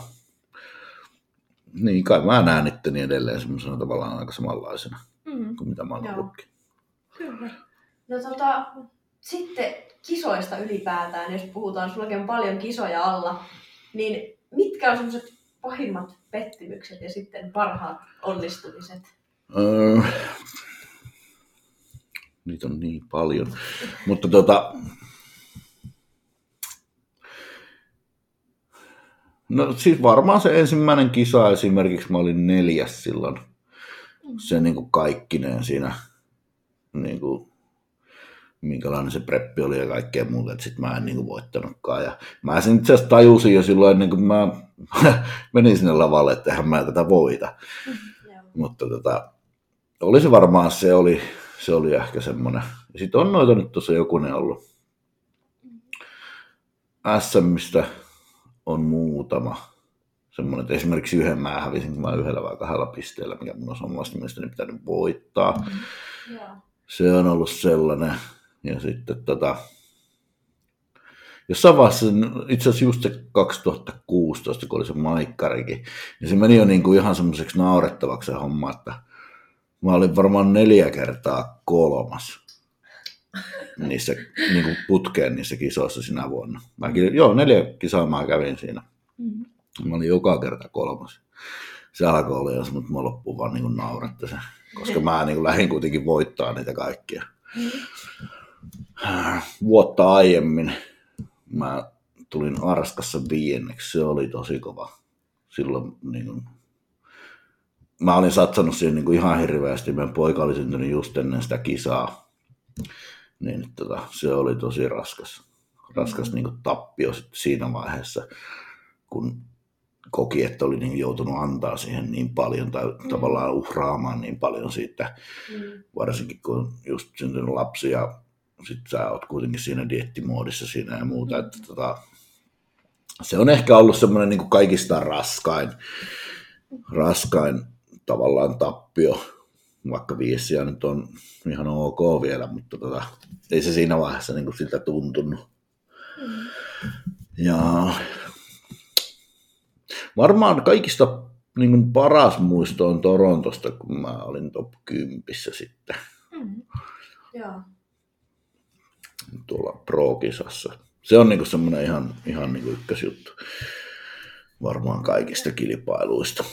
niin kai mä näen itteni edelleen semmoisena tavallaan aika samanlaisena Mm. kuin mitä mä oon ollutkin. Kyllä. No tota, sitten kisoista ylipäätään, jos puhutaan, sullakin on paljon kisoja alla, niin mitkä on semmoiset pahimmat pettymykset ja sitten parhaat onnistumiset? Öö, niitä on niin paljon. Mutta tota, no siis varmaan se ensimmäinen kisa esimerkiksi, mä olin neljäs silloin. Se niin kuin kaikkineen siinä, niin kuin, minkälainen se preppi oli ja kaikkea muuta, että sit mä en niin kuin voittanutkaan. Ja mä sen itse asiassa tajusin jo silloin, ennen kuin mä menin sinne lavalle, että eihän mä tätä voita. Joo. Mutta tota, oli se varmaan, se oli, se oli ehkä semmoinen. Sitten on noita nyt tuossa jokunen ollut. SMistä on muutama. Semmoinen, että esimerkiksi yhden mä hävisin, kun mä yhdellä vai kahdella pisteellä, mikä mun on omasta mielestäni pitänyt voittaa. Joo. Se on ollut sellainen. Ja sitten tota, jossain vaiheessa, itse asiassa just se 2016, kun oli se maikkarikin, niin se meni jo niin kuin ihan semmoiseksi naurettavaksi se homma, että mä olin varmaan neljä kertaa kolmas niissä niin kuin putkeen niissä kisoissa sinä vuonna. Mäkin, joo, neljä kisaa mä kävin siinä. Mm. Mä olin joka kerta kolmas. Se alkoi olla jo mutta mä loppuun vaan niin kuin nauratti se. Koska mä niin kuin lähdin kuitenkin voittaa niitä kaikkia. Vuotta aiemmin mä tulin Arskassa viienneksi. Se oli tosi kova. Silloin niin kuin, mä olin satsannut siihen niin kuin ihan hirveästi. Meidän poika oli syntynyt just ennen sitä kisaa. Niin tota, se oli tosi raskas. Raskas niin kuin tappio sitten siinä vaiheessa, kun koki, että oli niin joutunut antaa siihen niin paljon tai mm. tavallaan uhraamaan niin paljon siitä, Mm. varsinkin kun on just syntynyt lapsi ja sitten sä oot kuitenkin siinä diettimoodissa siinä ja muuta, että tota, se on ehkä ollut semmoinen niin kaikista raskain, raskain tavallaan tappio, vaikka viisiä nyt on ihan ok vielä, mutta tota, ei se siinä vaiheessa niin kuin siltä tuntunut. Ja varmaan kaikista niin kuin paras muisto on Torontosta, kun mä olin top 10 sitten Mm. Joo. Tuolla Pro-kisassa. Se on niin kuin semmoinen ihan, ihan niin kuin ykkösjuttu varmaan kaikista kilpailuista.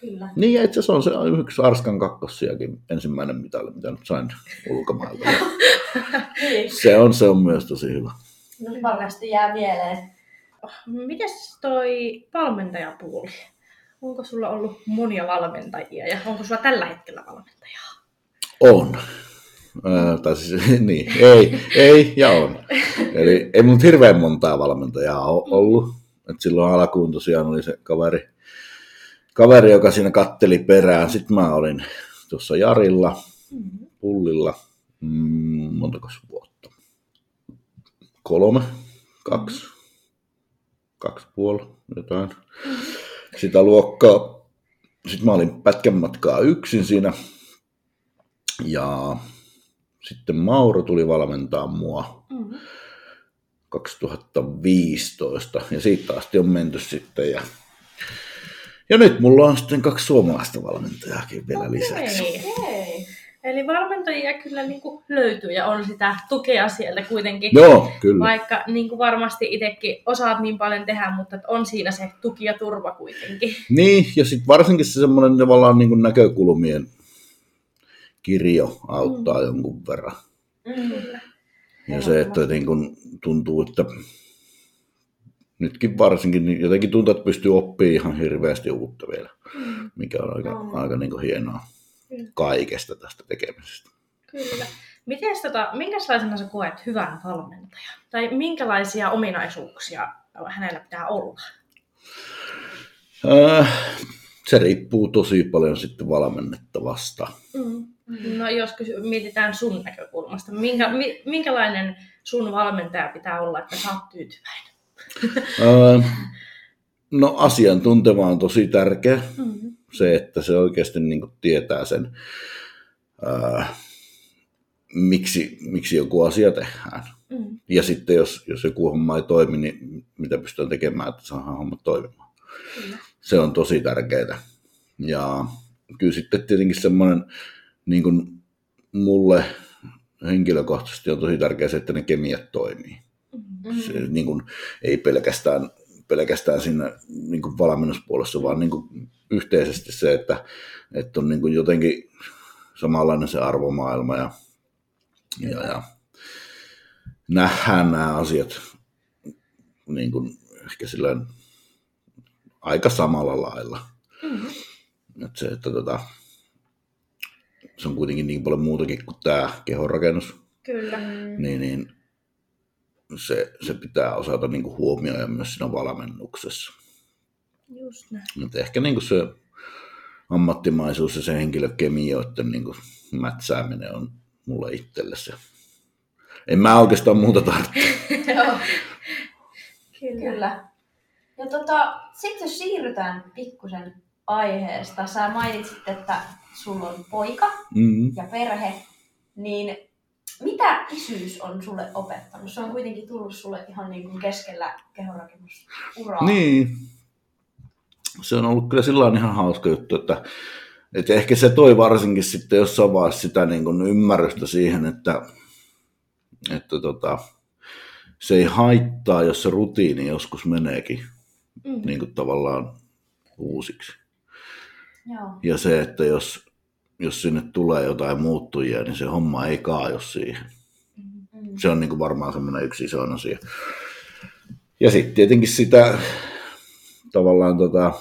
Kyllä. Niin, ja itse asiassa on se yksi Arskan kakkossiakin ensimmäinen mitali, mitä nyt sain ulkomailta. Niin. se, on, se on myös tosi hyvä. No, varmasti jää mieleen. Mites toi valmentajapuoli? Onko sulla ollut monia valmentajia ja onko sulla tällä hetkellä valmentajaa? On. Tai siis, niin, ei, ei ja on. Eli ei mun hirveän montaa valmentajaa ole ollut. Et silloin alkuun tosiaan oli se kaveri, kaveri, joka siinä katteli perään. Sitten mä olin tuossa Jarilla, pullilla, mm, montako vuotta? Kolme, kaksi, kaksi puoli, jotain. Sitä luokkaa. Sitten mä olin pätkän matkaa yksin siinä. Ja sitten Mauro tuli valmentaa mua Mm. 2015 ja siitä asti on menty sitten ja, ja nyt mulla on sitten kaksi suomalaista valmentajaakin vielä lisäksi. Okei. Okei. Eli valmentajia kyllä niin kuin löytyy ja on sitä tukea sieltä kuitenkin. Joo, kyllä. Vaikka niin kuin varmasti itsekin osaat niin paljon tehdä, mutta on siinä se tuki ja turva kuitenkin. Niin, ja sitten varsinkin se semmoinen tavallaan niin kuin näkökulmien kirjo auttaa mm. jonkun verran. Mm. Ja se, että niin kuin tuntuu, että nytkin varsinkin niin jotenkin tuntuu, että pystyy oppimaan ihan hirveästi uutta vielä, Mm. mikä on aika, Mm. aika niin kuin hienoa Kyllä. kaikesta tästä tekemisestä. Kyllä. Miten tota, minkälaisena sä koet hyvän valmentajan? Tai minkälaisia ominaisuuksia hänellä pitää olla? Äh, se riippuu tosi paljon sitten valmennettavasta. Mm. No jos mietitään sun näkökulmasta, minkä, mi, minkälainen sun valmentaja pitää olla, että sä oot tyytyväinen? No asiantunteva on tosi tärkeä. Mm. Se, että se oikeasti niin kuin tietää sen, äh, miksi, miksi joku asia tehdään. Mm. Ja sitten jos, jos joku homma ei toimi, niin mitä pystytään tekemään, että saadaan homma toimimaan. Kyllä. Se on tosi tärkeää. Ja kyllä sitten tietenkin semmoinen, niin kuin mulle henkilökohtaisesti on tosi tärkeää se, että ne kemiat toimii. Mm. Se, niin kuin, ei pelkästään, pelkästään siinä niin kuin valmennuspuolessa, vaan niin kuin yhteisesti se, että, että on niin kuin jotenkin samanlainen se arvomaailma ja, ja, ja nähdään nämä asiat niin kuin ehkä silleen aika samalla lailla. Mm. Että se, että tota, se on kuitenkin niin paljon muutakin kuin tämä kehonrakennus, Kyllä. niin, niin se, se pitää osata niin kuin huomioida myös siinä valmennuksessa. Just näin. Mutta ehkä niin kuin se ammattimaisuus ja se henkilökemioiden niin kuin mätsääminen on mulle itselle se. En mä oikeastaan muuta tarvitse. Joo, Kyllä. kyllä. Ja tota, sitten jos siirrytään pikkusen aiheesta. Sä mainitsit, että sulla on poika Mm. ja perhe, niin mitä isyys on sulle opettanut? Se on kuitenkin tullut sulle ihan niin kuin keskellä kehonrakennusuraa. Niin. Se on ollut kyllä sillä ihan hauska juttu, että, että ehkä se toi varsinkin sitten jossain vaiheessa sitä niin kuin ymmärrystä siihen, että, että tota, se ei haittaa, jos se rutiini joskus meneekin Mm. niin kuin tavallaan uusiksi. Joo. Ja se, että jos, jos sinne tulee jotain muuttujia, niin se homma ei kaaju siihen. Mm. Se on niin kuin varmaan semmoinen yksi iso asia. Ja sitten tietenkin sitä tavallaan tota,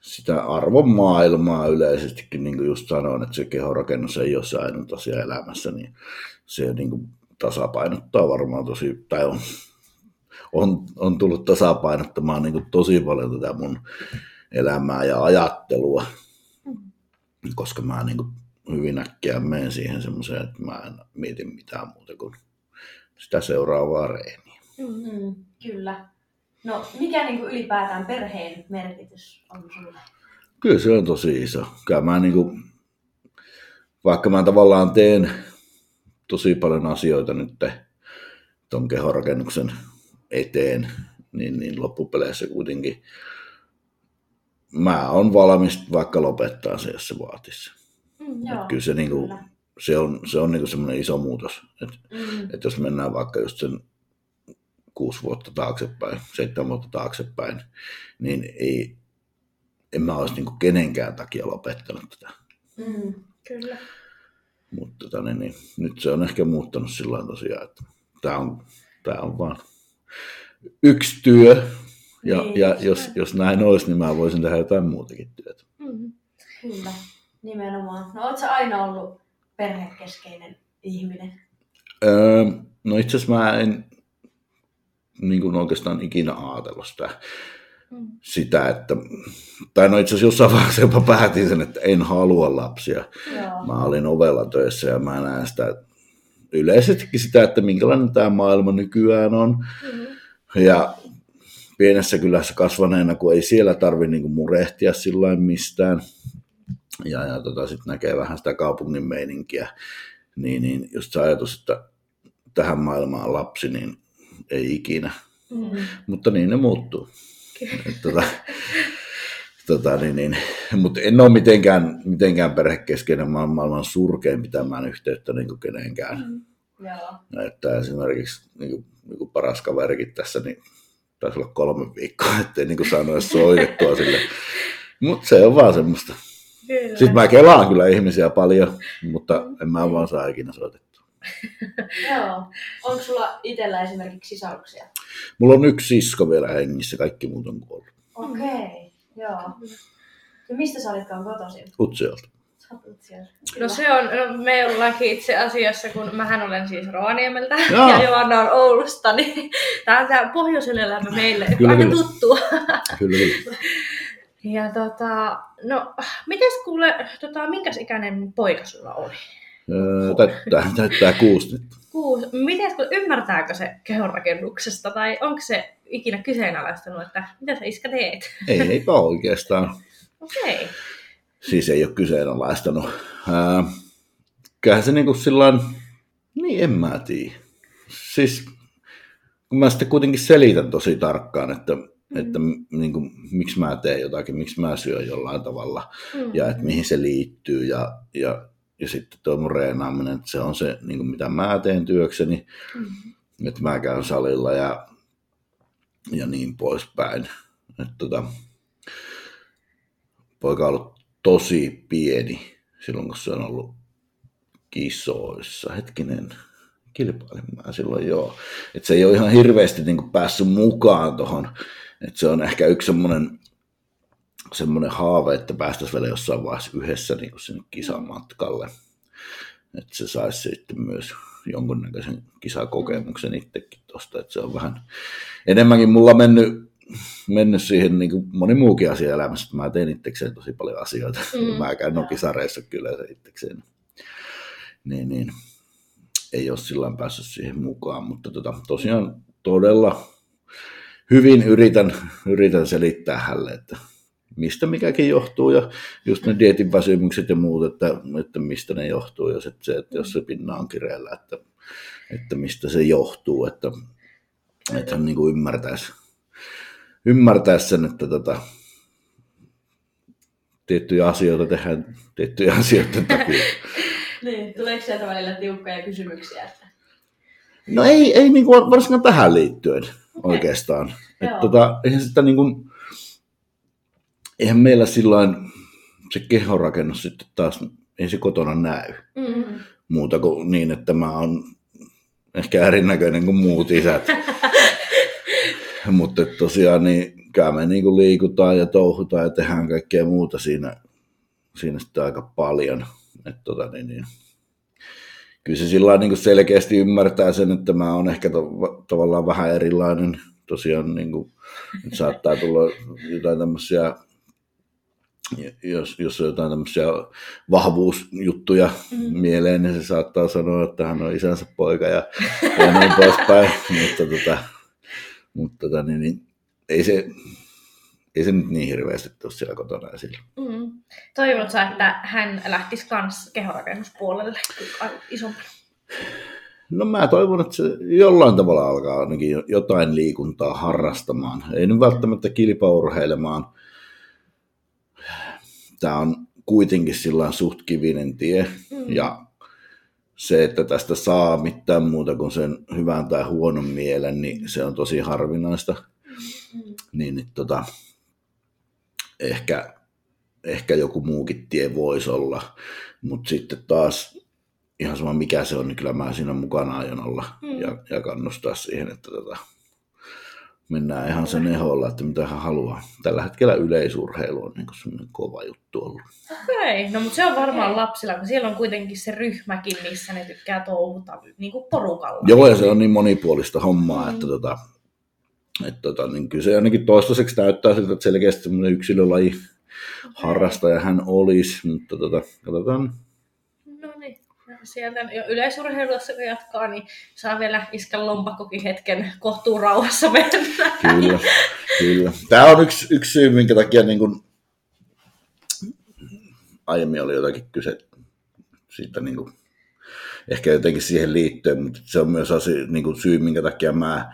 sitä arvon maailmaa yleisestikin, niin kuin just sanoin, että se kehorakennus ei ole se ainut asia elämässä, niin se niin kuin tasapainottaa varmaan tosi, tai on, on, on tullut tasapainottamaan niin kuin tosi paljon tätä mun elämää ja ajattelua, koska mä niin kuin hyvin äkkiä menen siihen semmoiseen, että mä en mieti mitään muuta kuin sitä seuraavaa reeniä. Mm. Mm, kyllä. No, mikä niin kuin ylipäätään perheen merkitys on sulle? Kyllä se on tosi iso. Kyllä mä niin kuin, vaikka mä tavallaan teen tosi paljon asioita nyt ton kehorakennuksen eteen, niin, niin loppupeleissä kuitenkin mä oon valmis vaikka lopettaa se, jos se vaatisi. Mm. Joo. Kyllä se, niinku, Kyllä. se on, se on niinku semmoinen iso muutos. Että Mm. et jos mennään vaikka just sen kuusi vuotta taaksepäin, seitsemän vuotta taaksepäin, niin ei, en mä olisi niinku kenenkään takia lopettanut tätä. Mm. Kyllä. Mutta tota, niin, niin, nyt se on ehkä muuttanut sillä tosiaan, että tämä on, tää on vaan yksi työ. Ja, Niin, ja jos, näin. jos näin olisi, niin mä voisin tehdä jotain muutakin työtä. Mm. Kyllä, nimenomaan. No oot sä aina ollut perhekeskeinen ihminen? Öö, no itse asiassa mä en niin kuin oikeastaan ikinä ajatellut sitä, Mm. sitä, että, tai no itse asiassa jossain vaiheessa jopa päätin sen, että en halua lapsia. Joo. Mä olin ovella töissä ja mä näen sitä yleisestikin sitä, että minkälainen tämä maailma nykyään on. Mm. Ja pienessä kylässä kasvaneena, kun ei siellä tarvi niinku murehtia sillä mistään, ja, ja tota, sitten näkee vähän sitä kaupungin meininkiä, niin, niin just se ajatus, että tähän maailmaan lapsi, niin ei ikinä. Mm. Mutta niin ne muuttuu. Et tota, tota, niin, niin. Mutta en ole mitenkään, mitenkään perhekeskeinen, mä oon maailman surkein pitämään yhteyttä niin kuin kenenkään. Mm. Joo. Että esimerkiksi niin kuin, niin kuin paras kaverikin tässä, niin taisi olla kolme viikkoa, ettei niin kuin saanut edes soitettua sille. Mutta se on vaan semmoista. Kyllä. Sitten mä kelaan kyllä ihmisiä paljon, mutta en mä vaan saa ikinä soitettua. Joo. Onko sulla itsellä esimerkiksi sisaruksia? Mulla on yksi sisko vielä hengissä, kaikki muut on kuollut. Okei, okay. joo. Ja mistä sä olitkaan kotoisin? Utsiolta. Siellä. No se on, no me ollaankin itse asiassa, kun mähän olen siis Rovaniemeltä Joo. ja Joanna on Oulusta, niin tää on tää pohjoisen elämä meille Kyllä, aika kyllä. tuttua. Kyllä, kyllä. Ja tota, no, mites kuule, tota, minkäs ikäinen poika sulla oli? Öö, täyttää, täyttää kuusi nyt. Kuusi. Miten, kun ymmärtääkö se kehonrakennuksesta tai onko se ikinä kyseenalaistanut, että mitä sä iskä teet? Ei, eipä oikeastaan. Okei. Okay. Siis ei ole kyseenalaistanut. Ää, kyllähän se niinku sillain, niin en mä tiedä. Siis kun mä sitten kuitenkin selitän tosi tarkkaan, että, mm. että niin kuin, miksi mä teen jotakin, miksi mä syön jollain tavalla Mm. ja että mihin se liittyy ja, ja, ja sitten tuo mun reenaaminen, että se on se, niin kuin mitä mä teen työkseni, Mm. että mä käyn salilla ja, ja niin poispäin. Että tota, poika on ollut tosi pieni silloin, kun se on ollut kisoissa. Hetkinen, kilpailin mä silloin joo. Että se ei ole ihan hirveästi niin päässyt mukaan tuohon. Se on ehkä yksi semmoinen semmoinen haave, että päästäisiin vielä jossain vaiheessa yhdessä niin sinne kisamatkalle. Että se saisi sitten myös jonkunnäköisen kisakokemuksen itsekin tuosta. Että se on vähän enemmänkin mulla mennyt, mennyt siihen niin kuin moni muukin asia elämässä, että mä teen itsekseen tosi paljon asioita. Mm. Mä käyn nokisareissa kyllä se itsekseen. Niin, niin. Ei ole sillä päässyt siihen mukaan, mutta tota, tosiaan todella hyvin yritän, yritän selittää hänelle, että mistä mikäkin johtuu ja just ne dietin väsymykset ja muut, että, että mistä ne johtuu ja sitten se, että jos se pinna on kireellä, että, että mistä se johtuu, että, että hän niin kuin ymmärtäisi, ymmärtäisi sen, että tota, tiettyjä asioita tehdään tiettyjä asioita takia. Niin, tuleeko sieltä välillä tiukkoja kysymyksiä? Että... No ei, ei niin kuin varsinkaan tähän liittyen oikeastaan. Joo. Että tota, eihän sitä niin kuin, eihän meillä sillain se kehonrakennus sitten taas, ei se kotona näy. Mm. Muuta kuin niin, että mä oon ehkä erinäköinen kuin muut isät. Mutta tosiaan niin kyllä me niin kuin liikutaan ja touhutaan ja tehdään kaikkea muuta siinä, siinä sitten aika paljon. Et tota, niin, niin. Kyllä se sillä niin selkeästi ymmärtää sen, että mä oon ehkä to, tavallaan vähän erilainen. Tosiaan niin kuin, nyt saattaa tulla jotain tämmöisiä jos, jos on jotain tämmöisiä vahvuusjuttuja mm. mieleen, niin se saattaa sanoa, että hän on isänsä poika ja, ja niin poispäin. mutta tota, mutta tota, niin, niin, ei, se, ei se nyt niin hirveästi ole siellä kotona esillä. Mm. Toivonut sä, että hän lähtisi kans kehorakennuspuolelle isompana? No mä toivon, että se jollain tavalla alkaa ainakin jotain liikuntaa harrastamaan. Ei nyt välttämättä kilpaurheilemaan, tämä on kuitenkin sillä suht kivinen tie, Mm. ja se, että tästä saa mitään muuta kuin sen hyvän tai huonon mielen, niin se on tosi harvinaista. Mm. Niin, niin tota, ehkä, ehkä joku muukin tie voisi olla, mutta sitten taas ihan sama mikä se on, niin kyllä mä siinä mukana aion olla Mm. ja, ja kannustaa siihen, että tota, mennään ihan sen eholla, että mitä hän haluaa. Tällä hetkellä yleisurheilu on niin semmoinen kova juttu ollut. Okei, no mutta se on varmaan Okei. lapsilla, kun siellä on kuitenkin se ryhmäkin, missä ne tykkää touhuta niin kuin porukalla. Joo, ja se on niin monipuolista hommaa, Mm. että tota, että tota, niin kyllä se ainakin toistaiseksi näyttää siltä, että selkeästi semmoinen yksilölaji harrastaja hän olisi, mutta tota, katsotaan. Sieltä jo yleisurheilussa kun jatkaa, niin saa vielä iskän lompakkokin hetken kohtuu rauhassa mennä. Kyllä, kyllä. Tämä on yksi, yksi syy, minkä takia niin kuin, aiemmin oli jotakin kyse siitä niin kuin, ehkä jotenkin siihen liittyen, mutta se on myös asia, niin kuin syy, minkä takia mä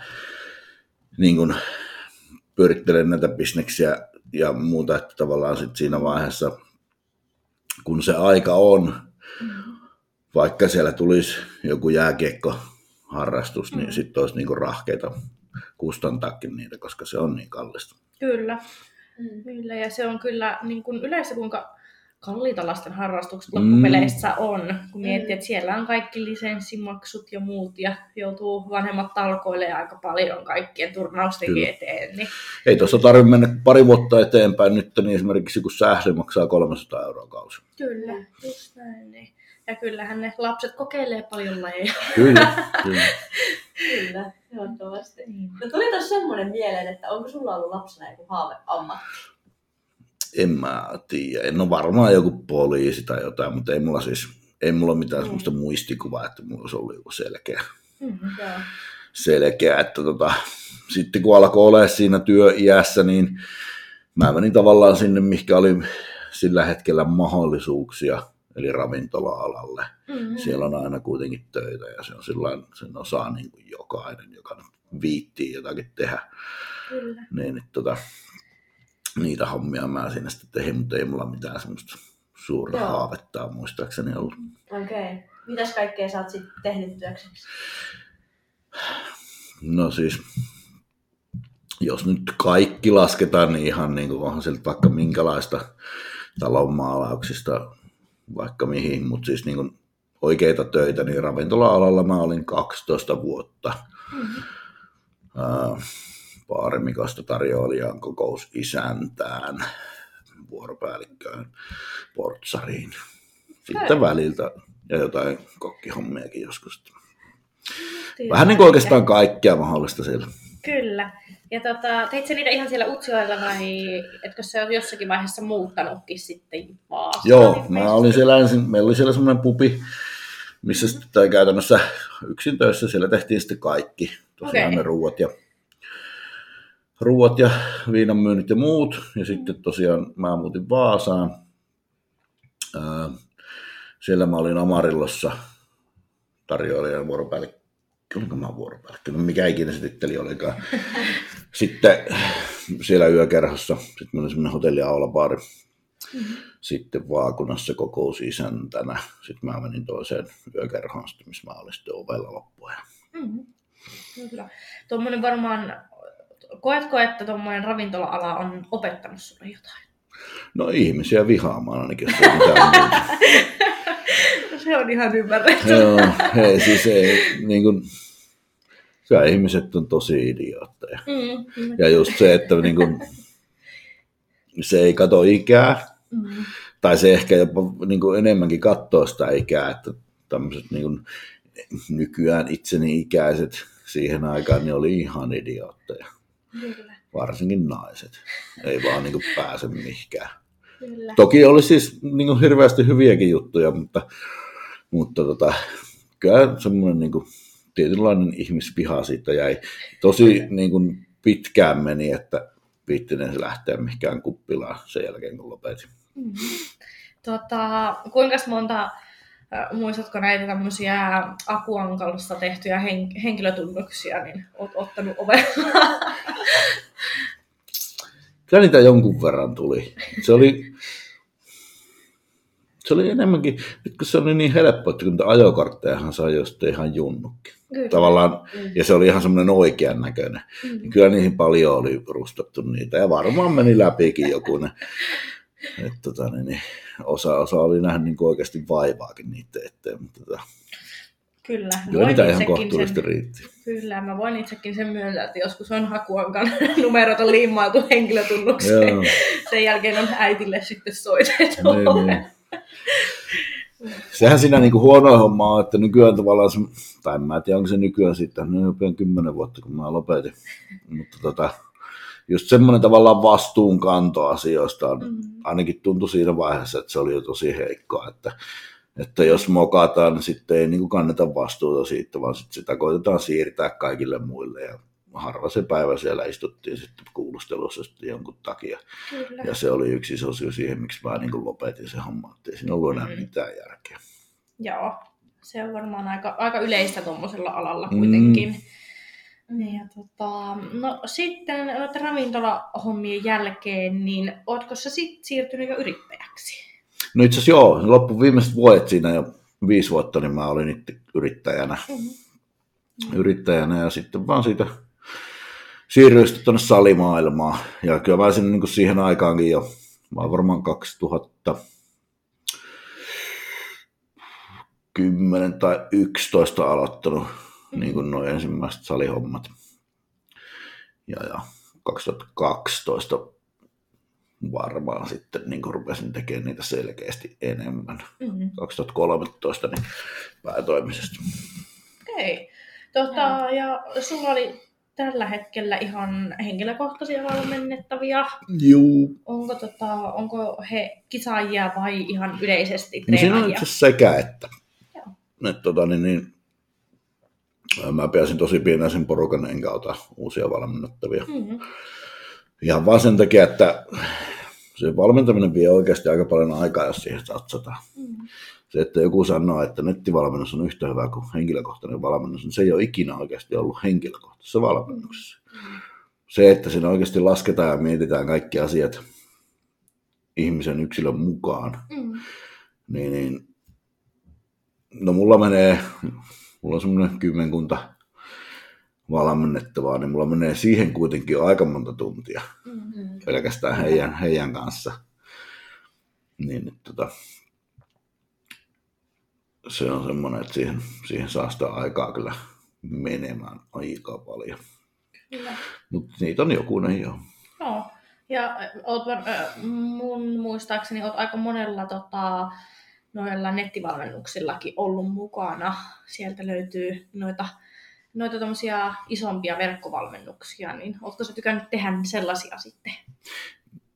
niin kuin, pyörittelen näitä bisneksiä ja muuta, että tavallaan sit siinä vaiheessa, kun se aika on, vaikka siellä tulisi joku jääkiekko harrastus, niin Mm. sitten olisi niinku rahkeita kustantaakin niitä, koska se on niin kallista. Kyllä, Mm. kyllä. Ja se on kyllä niin kuin yleensä kuinka kalliita lasten harrastukset Mm. loppupeleissä on, kun miettii, Mm. että siellä on kaikki lisenssimaksut ja muut, ja joutuu vanhemmat talkoille aika paljon kaikkien turnausten Kyllä. eteen. Niin Ei tuossa tarvitse mennä pari vuotta eteenpäin nyt, niin esimerkiksi kun sähly maksaa 300 euroa kausi. Kyllä, just näin. Niin. Ja kyllähän ne lapset kokeilee paljon lajeja. Kyllä, kyllä. Kyllä, ehdottomasti. Niin. No tuli tuossa semmoinen mieleen, että onko sulla ollut lapsena joku haaveammatti? En mä tiedä. En ole varmaan joku poliisi tai jotain, mutta ei mulla siis ei mulla ole mitään Mm. semmoista muistikuvaa, että mulla olisi ollut joku selkeä. Mm-hmm. Joo. selkeä, että tota, sitten kun alkoi olla siinä työiässä, niin mä menin tavallaan sinne, mikä oli sillä hetkellä mahdollisuuksia, eli ravintola-alalle. Mm-hmm. Siellä on aina kuitenkin töitä ja se on sillain, sen osaa niin kuin jokainen, joka nyt viittii jotakin tehdä. Kyllä. Niin, niin tota, niitä hommia mä siinä sitten tein, mutta ei mulla mitään semmoista suurta Joo. haavetta muistaakseni ollut. Okei. Okay. Mitäs kaikkea sä oot sitten tehnyt työkseksi? No siis, jos nyt kaikki lasketaan, niin ihan niin kuin onhan sieltä vaikka minkälaista talonmaalauksista vaikka mihin, mutta siis niin kuin oikeita töitä, niin ravintola-alalla mä olin 12 vuotta. Mm-hmm. Tarjoilijan kokous isäntään, vuoropäällikköön, portsariin. Sitten Okei. väliltä ja jotain kokkihommiakin joskus. Vähän niin kuin oikeastaan kaikkea mahdollista siellä. Kyllä. Ja tota, teit sä niitä ihan siellä Utsjoella vai etkö sä oot jossakin vaiheessa muuttanutkin sitten Vaasaan? Joo, mä olin siellä ensin, meillä oli siellä semmoinen pubi, missä sitten tai käytännössä yksin töissä, siellä tehtiin sitten kaikki. Tosiaan Okei. ne ruuat ja, ruuat ja viinanmyynnit ja muut. Ja sitten tosiaan mä muutin Vaasaan. Ää, siellä mä olin Amarillossa tarjoilijan vuoropäällikkö. Olinko mä vuoropäällikkö? No mikä ikinä se titteli olikaan. Sitten siellä yökerhossa, sitten meillä oli semmoinen hotelli Aulabaari. Mhm. Sitten vaakunassa kokous isäntänä. Sitten mä menin toiseen yökerhoon, sitten, missä mä olin sitten ovella loppuajan. Mm-hmm. Kyllä. Tuommoinen varmaan, koetko, että tuommoinen ravintola-ala on opettanut sulle jotain? No ihmisiä vihaamaan ainakin, jos ei mitään muuta. Se on ihan ymmärrettävää. Joo, ei siis ei, niin kuin, kyllä ihmiset on tosi idiootteja. Mm, Ja just se, että niin kuin, se ei kato ikää, mm, tai se ehkä jopa niin kuin enemmänkin katsoo sitä ikää, että tämmöiset niin kuin, nykyään itseni ikäiset siihen aikaan, niin oli ihan idiootteja. kyllä, Varsinkin naiset. Ei vaan niin kuin pääse mihinkään. kyllä. Toki oli siis niin kuin hirveästi hyviäkin juttuja, mutta, mutta tota, kyllä semmoinen niin kuin, tietynlainen ihmisviha siitä jäi. Tosi niin kuin, pitkään meni, että viittinen se lähteä mihinkään kuppilaan sen jälkeen, kun lopetin. Mm. Tota, kuinka monta, äh, muistatko näitä tämmöisiä Akuankalossa tehtyjä hen- henkilötunnuksia, niin oot ottanut ovella? Kyllä niitä jonkun verran tuli. Se oli, Se oli enemmänkin, nyt kun se oli niin helppo, että kun niitä ajokorttejahan sai just ihan junnukin. Kyllä. Tavallaan, Mm. ja se oli ihan semmoinen oikean näköinen. Mm. Niin kyllä niihin paljon oli rustattu niitä, ja varmaan meni läpikin joku ne. Et, tota, niin, niin, osa, osa oli nähnyt niin oikeasti vaivaakin niiden eteen, mutta tota, Kyllä. voin niitä ihan kohtuullisesti sen, riitti. Kyllä, mä voin itsekin sen myöntää, että joskus on hakuankan numerot on liimailtu henkilötunnukseen. Joo, Sen jälkeen on äitille sitten soitettu. niin, niin. Sehän siinä niinku huono homma on, että nykyään tavallaan, se, tai en mä tiedä onko se nykyään sitten, no jo pian kymmenen vuotta kun mä lopetin, mutta tota, just semmoinen tavallaan vastuunkanto asioista on, Mm. ainakin tuntui siinä vaiheessa, että se oli jo tosi heikkoa, että, että jos mokataan, niin sitten ei niin kanneta vastuuta siitä, vaan sit sitä koitetaan siirtää kaikille muille ja harva se päivä siellä istuttiin sitten kuulustelussa sitten jonkun takia. Kyllä. Ja se oli yksi iso syy siihen, miksi mä niin lopetin se homma, että ei siinä ollut enää Mm. mitään järkeä. Joo, se on varmaan aika, aika yleistä tuommoisella alalla Mm. kuitenkin. Ja tota, no sitten ravintolahommien jälkeen, niin ootko sä sit siirtynyt jo yrittäjäksi? No itse asiassa joo, loppu viimeiset vuodet siinä jo viisi vuotta, niin mä olin itse yrittäjänä. Mm-hmm. yrittäjänä ja sitten vaan siitä siirryin sitten tuonne salimaailmaan. Ja kyllä mä sinne niin kuin siihen aikaankin jo, mä oon varmaan 2010 tai 11 aloittanut niin kuin noin ensimmäiset salihommat. Ja, ja 2012 varmaan sitten niin kuin rupesin tekemään niitä selkeästi enemmän. Mm-hmm. 2013 niin päätoimisesti. Okei. Tota, ja sulla oli tällä hetkellä ihan henkilökohtaisia valmennettavia. Juu, Onko, tota, onko he kisaajia vai ihan yleisesti No siinä on treenaajia? itse sekä että. Joo. Et, tota, niin, niin, mä pääsin tosi pienäisen porukan enkä ota uusia valmennettavia. Mm-hmm. Ihan vaan sen takia, että se valmentaminen vie oikeasti aika paljon aikaa, jos siihen satsataan. Mm-hmm. Se, että joku sanoo, että nettivalmennus on yhtä hyvä kuin henkilökohtainen valmennus, niin se ei ole ikinä oikeasti ollut henkilökohtaisessa valmennuksessa. Se, että siinä oikeasti lasketaan ja mietitään kaikki asiat ihmisen yksilön mukaan, Mm-hmm. niin, niin no mulla menee, mulla on semmoinen kymmenkunta valmennettavaa, niin mulla menee siihen kuitenkin jo aika monta tuntia Mm-hmm. pelkästään heidän, heidän kanssa. Niin, niin tota, se on semmoinen, että siihen, siihen saa sitä aikaa kyllä menemään aika paljon. Mutta niitä on jokunen jo. Joo. Ja oot, mun muistaakseni oot aika monella tota, noilla nettivalmennuksillakin ollut mukana. Sieltä löytyy noita, noita tommosia isompia verkkovalmennuksia, niin ootko sä tykännyt tehdä sellaisia sitten?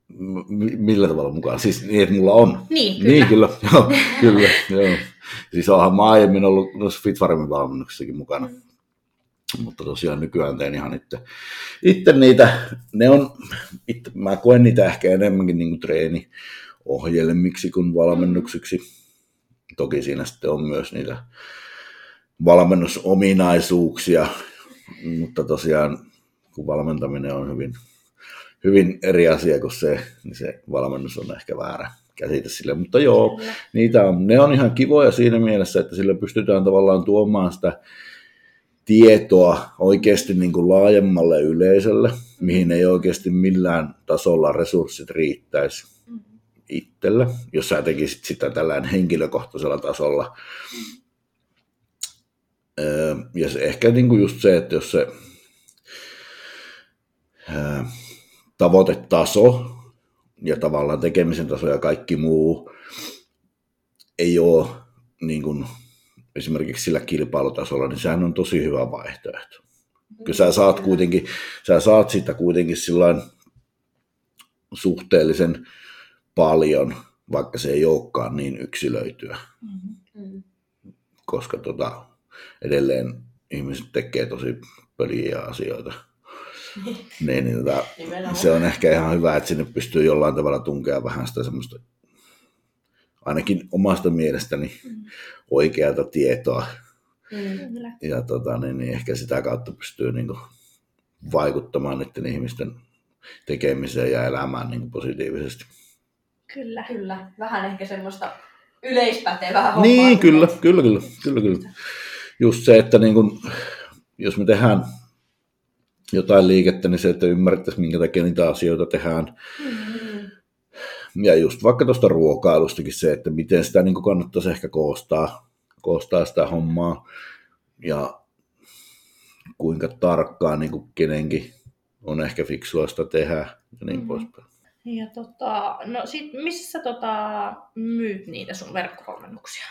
M- millä tavalla mukaan? Siis niin, että mulla on. Niin, kyllä. Niin, kyllä. Joo, kyllä joo. Siis onhan mä aiemmin ollut noissa Fitfarmin valmennuksissakin mukana. Mm. Mutta tosiaan nykyään teen ihan itse, itse niitä, ne on, itse, mä koen niitä ehkä enemmänkin niin kuin treeniohjelmiksi kuin valmennuksiksi. Toki siinä sitten on myös niitä valmennusominaisuuksia, mutta tosiaan kun valmentaminen on hyvin, hyvin eri asia kuin se, niin se valmennus on ehkä väärä käsite sille. Mutta joo, niitä on, ne on ihan kivoja siinä mielessä, että sillä pystytään tavallaan tuomaan sitä tietoa oikeasti niin kuin laajemmalle yleisölle, mihin ei oikeasti millään tasolla resurssit riittäisi Mm. itsellä, jos sä tekisit sitä tällään henkilökohtaisella tasolla. Öö, Ja se, ehkä niin kuin just se, että jos se öö, tavoitetaso ja tavallaan tekemisen taso ja kaikki muu ei ole niin kuin esimerkiksi sillä kilpailutasolla, niin sehän on tosi hyvä vaihtoehto. Kyllä sä saat kuitenkin, sä saat sitä kuitenkin sillain suhteellisen paljon, vaikka se ei olekaan niin yksilöityä, Mm-hmm. Mm. koska tota, edelleen ihmiset tekee tosi pöliä asioita. niin, niin tota, se on ehkä ihan hyvä, että sinne pystyy jollain tavalla tunkea vähän sitä semmoista, ainakin omasta mielestäni, Mm. oikeata tietoa. Mm. Kyllä. Ja tota, niin, niin ehkä sitä kautta pystyy niin kuin, vaikuttamaan niiden ihmisten tekemiseen ja elämään niin kuin, positiivisesti. Kyllä. Kyllä, vähän ehkä semmoista yleispätevää hommaa. Niin, kyllä, kyllä, kyllä, kyllä, kyllä. Just se, että niin kun, jos me tehdään jotain liikettä, niin se, että ymmärrettäisiin, minkä takia niitä asioita tehdään. Mm. Ja just vaikka tuosta ruokailustakin se, että miten sitä niin kannattaisi ehkä koostaa, koostaa sitä hommaa. Ja kuinka tarkkaan niin kuin kenenkin on ehkä fiksua sitä tehdä ja niin Mhm. poispäin. Ja tota, no sit, missä sä tota, myyt niitä sun verkkovalmennuksia?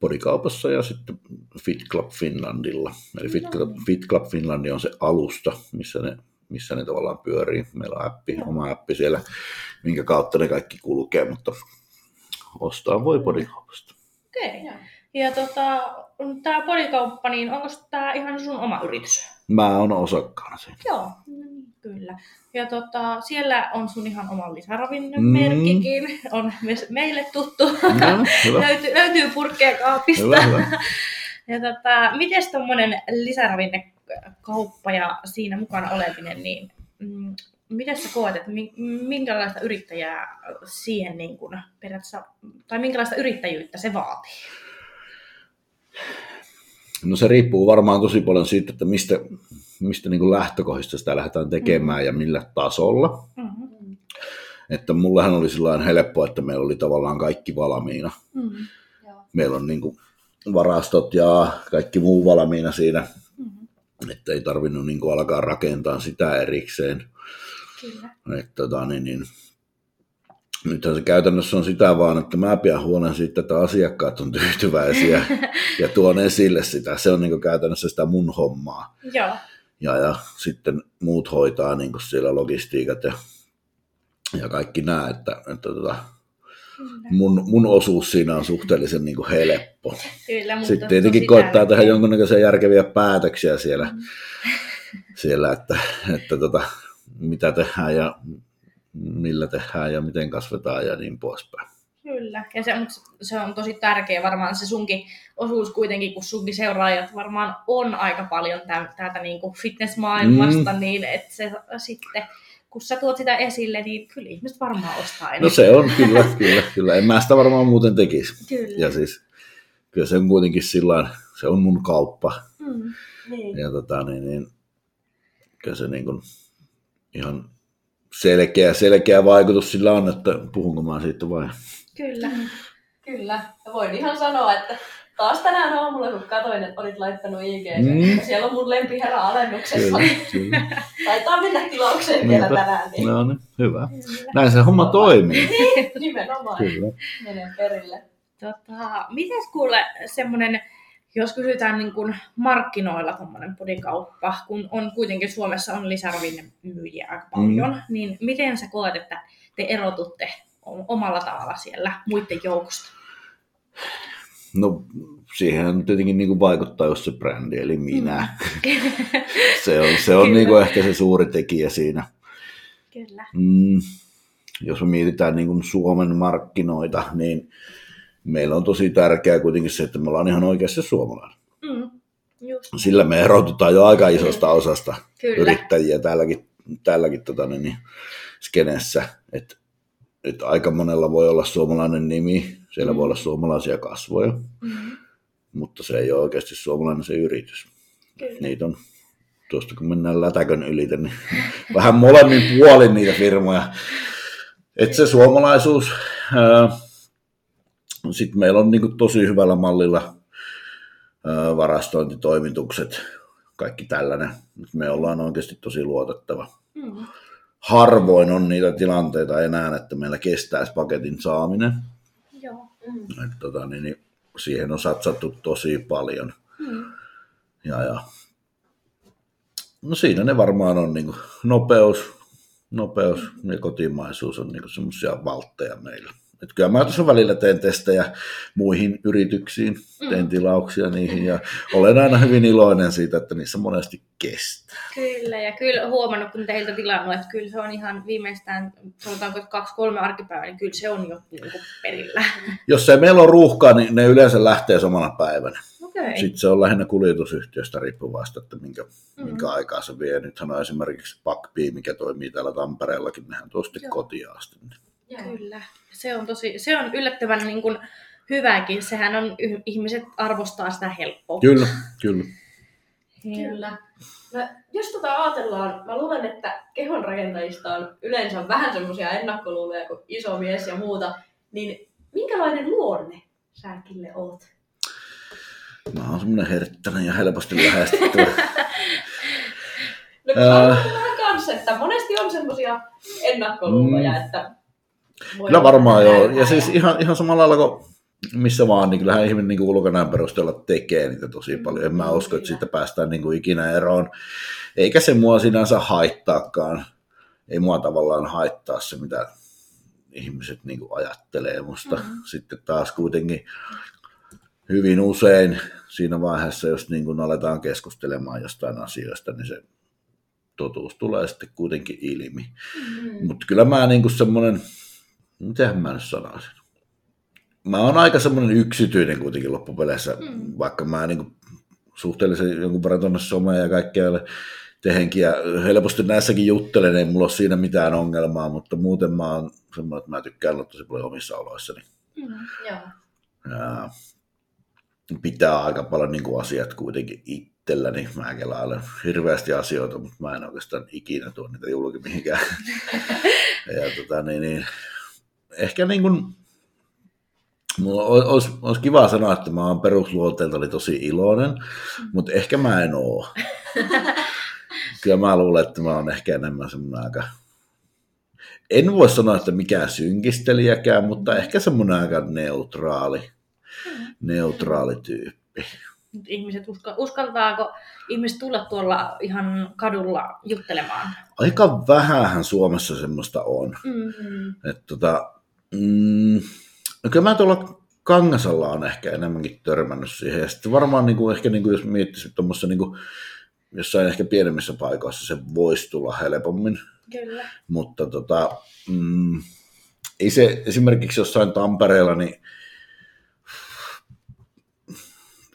Podikaupassa ja sitten Fit Club Finlandilla. Eli Fit Club. Fit Club Finlandi on se alusta, missä ne, missä ne tavallaan pyörii. Meillä on appi, Joo. oma appi siellä, minkä kautta ne kaikki kulkee, mutta ostaa voi podikaupasta. Okei. Okay. Ja tota, tää podikauppa, niin onko tää ihan sun oma yritys? Mä oon osakkaana siinä. Joo, no niin, kyllä. Ja tota, siellä on sun ihan oma Mm. lisäravinnemerkkikin, on myös meille tuttu. No, löytyy, löytyy purkkeja kaapista. Hyvä, hyvä. Ja tota, miten tuommoinen lisäravinnekauppa ja siinä mukana oleminen, niin mm, miten sä koet, että mi- minkälaista yrittäjää siihen niin kuin periaatteessa, tai minkälaista yrittäjyyttä se vaatii? No se riippuu varmaan tosi paljon siitä, että mistä, mistä niin kuin lähtökohdista sitä lähdetään tekemään ja millä tasolla. Mm-hmm. Että mullehan oli sillä helppo, että meillä oli tavallaan kaikki valmiina. Mm-hmm. Meillä on niin kuin varastot ja kaikki muu valmiina siinä, Mm-hmm. että ei tarvinnut niin kuin alkaa rakentaa sitä erikseen. Kyllä. Että, tota, niin, niin, nythän se käytännössä on sitä vaan, että mä pidän huolen siitä, että asiakkaat on tyytyväisiä ja tuon esille sitä. Se on niin käytännössä sitä mun hommaa. Joo. Ja, ja sitten muut hoitaa niin siellä logistiikat ja, ja kaikki nämä, että, että tota, mun, mun osuus siinä on suhteellisen niin helppo. Kyllä, mutta Sitten tietenkin koittaa tehdä jonkunnäköisiä järkeviä päätöksiä siellä, Mm. siellä että, että tota, mitä tehdään ja millä tehdään ja miten kasvetaan ja niin poispäin. Kyllä, ja se on, se on tosi tärkeä varmaan se sunkin osuus kuitenkin, kun sunkin seuraajat varmaan on aika paljon tä- täältä niin kuin fitnessmaailmasta, mm. niin että se sitten, kun sä tuot sitä esille, niin kyllä ihmiset varmaan ostaa No enemmän. se on, kyllä, kyllä, kyllä. En mä sitä varmaan muuten tekisi. Kyllä. Ja siis kyllä se on kuitenkin sillä se on mun kauppa. Mm. Niin. Ja tota, niin, niin, kyllä se niin kuin ihan selkeä, selkeä vaikutus sillä on, että puhunko mä siitä vai? Kyllä. Kyllä. Ja voin ihan sanoa, että taas tänään aamulla, kun katsoin, että olit laittanut IG, Mm. mm. siellä on mun lempiherra alennuksessa. Kyllä, kyllä. Taitaa mennä tilaukseen vielä tänään, niin No niin, hyvä. Kyllä. Näin se homma toimii. nimenomaan Kyllä. menen perille. Tota, mites kuule semmoinen, jos kysytään niin kuin markkinoilla tuommoinen podikauppa, kun on kuitenkin Suomessa on lisäravinnemyyjiä aika paljon, mm. niin miten sä koet, että te erotutte omalla tavalla siellä muiden joukosta? No siihen tietenkin niin kuin vaikuttaa just se brändi, eli minä. Se on, se on Kyllä. niin kuin ehkä se suuri tekijä siinä. Kyllä. Mm, jos me mietitään niin kuin Suomen markkinoita, niin meillä on tosi tärkeää kuitenkin se, että me ollaan ihan oikeasti suomalainen. Mm. Just. Sillä me erotutaan jo aika isosta osasta Kyllä. yrittäjiä täälläkin, täälläkin tota, niin, skenessä. Et, et aika monella voi olla suomalainen nimi, siellä Mm. voi olla suomalaisia kasvoja, Mm. mutta se ei ole oikeasti suomalainen se yritys. Kyllä. Niitä on, tuosta kun mennään lätäkön ylitä, niin vähän molemmin puolin niitä firmoja. Et se suomalaisuus, sitten meillä on niinku tosi hyvällä mallilla varastointitoimitukset, kaikki tällainen. Me ollaan oikeasti tosi luotettava. Mm. Harvoin on niitä tilanteita enää, että meillä kestäisi paketin saaminen. Joo. Mm. Et tota, niin, niin, siihen on satsattu tosi paljon. Mm. Ja, ja. No siinä ne varmaan on niin nopeus, nopeus ja kotimaisuus on niin semmoisia valtteja meillä. Et kyllä mä tuossa välillä teen testejä muihin yrityksiin, teen tilauksia niihin ja olen aina hyvin iloinen siitä, että niissä monesti kestää. Kyllä, ja kyllä huomannut, kun teiltä tilannut, että kyllä se on ihan viimeistään, sanotaanko että kaksi-kolme arkipäivää, niin kyllä se on jo niin kuin perillä. Jos ei meillä on ruuhkaa, niin ne yleensä lähtee samana päivänä. Okei. Sitten se on lähinnä kuljetusyhtiöstä riippuvasta, että minkä, Mm. minkä aikaa se vie. Nythän on esimerkiksi Pakpi, mikä toimii täällä Tampereellakin, nehän tuo sitten Joo. kotiin asti. Joo. Kyllä. Se on, tosi, se on yllättävän niin kuin, hyväkin. Sehän on, ihmiset arvostaa sitä helppoa. Kyllä, kyllä. Kyllä. No, jos tota ajatellaan, mä luulen, että kehonrakentajista on yleensä vähän semmoisia ennakkoluuloja kuin iso mies ja muuta, niin minkälainen luonne sä Kille oot? Mä oon semmonen herttäinen ja helposti lähestyttävä. No kun mä vähän kanssa, että monesti on semmoisia ennakkoluuloja, Mm. että... voi Kyllä varmaan joo. Ja siis ihan, ihan samalla lailla kuin missä vaan, niin kyllähän ihminen niin ulkonäön perusteella tekee niitä tosi paljon. En mä usko, että siitä päästään niin kuin ikinä eroon. Eikä se mua sinänsä haittaakaan. Ei mua tavallaan haittaa se, mitä ihmiset niin kuin ajattelee musta. Mhm. Sitten taas kuitenkin hyvin usein siinä vaiheessa, jos niin kuin aletaan keskustelemaan jostain asioista, niin se totuus tulee sitten kuitenkin ilmi. Mm. Mutta kyllä mä niinku semmoinen, mitähän mä nyt sanoisin. Mä oon aika semmoinen yksityinen kuitenkin loppupeleissä, Mm. vaikka mä niinku suhteellisen jonkun verran tuonne someen ja kaikkea tehenkin ja helposti näissäkin juttelen, ei mulla ole siinä mitään ongelmaa, mutta muuten mä oon semmoinen, että mä tykkään olla tosi paljon omissa oloissani. Mm. Joo. Ja pitää aika paljon niin kuin asiat kuitenkin itselläni. Mä kelailen hirveästi asioita, mutta mä en oikeastaan ikinä tuo niitä julki mihinkään. ja tota, niin, niin, ehkä niin kuin, mulla olisi, olisi kiva sanoa, että mä oon perusluonteeltani tosi iloinen, mutta ehkä mä en oo. Kyllä mä luulen, että mä oon ehkä enemmän semmoinen aika en voi sanoa, että mikään synkistelijäkään, mutta ehkä semmoinen aika neutraali, neutraali tyyppi. Ihmiset uska, uskaltaako ihmiset tulla tuolla ihan kadulla juttelemaan? Aika vähähän Suomessa semmoista on. Mm. Et tota, mm, no kyllä mä tuolla Kangasalla on ehkä enemmänkin törmännyt siihen. Ja sitten varmaan niin kuin, ehkä niin kuin, jos miettisi tuommoissa niin kuin, jossain ehkä pienemmissä paikoissa se voisi tulla helpommin. Kyllä. Mutta tota, mm, ei se esimerkiksi jossain Tampereella, niin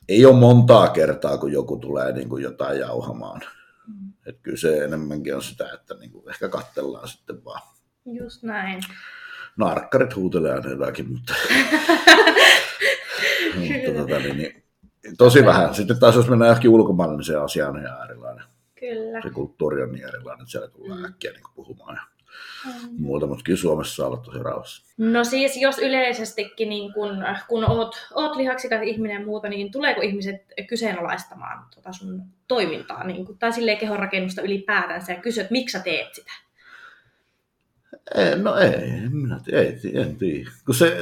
ei ole montaa kertaa, kun joku tulee niin kuin jotain jauhamaan. Mm. Et kyllä se enemmänkin on sitä, että niin kuin ehkä katsellaan sitten vaan. Just näin. Narkkarit huutelee aina jotakin, mutta, mutta Kyllä. tota, niin, niin, tosi vähän. Sitten taas jos mennään johonkin ulkomaille, niin se asia on ihan erilainen. Kyllä. Se kulttuuri on niin erilainen, että siellä tullaan Mm. äkkiä niin puhumaan ja Mm. muuta, mutta kyllä Suomessa saa olla tosi rauhassa. No siis jos yleisestikin, niin kun, kun oot, oot lihaksikas ihminen ja muuta, niin tuleeko ihmiset kyseenalaistamaan tota sun toimintaa niin kun, tai silleen kehonrakennusta ylipäätänsä ja kysyä, että miksi sä teet sitä? Ei, no ei, minä ei, en tiedä. Kun, se,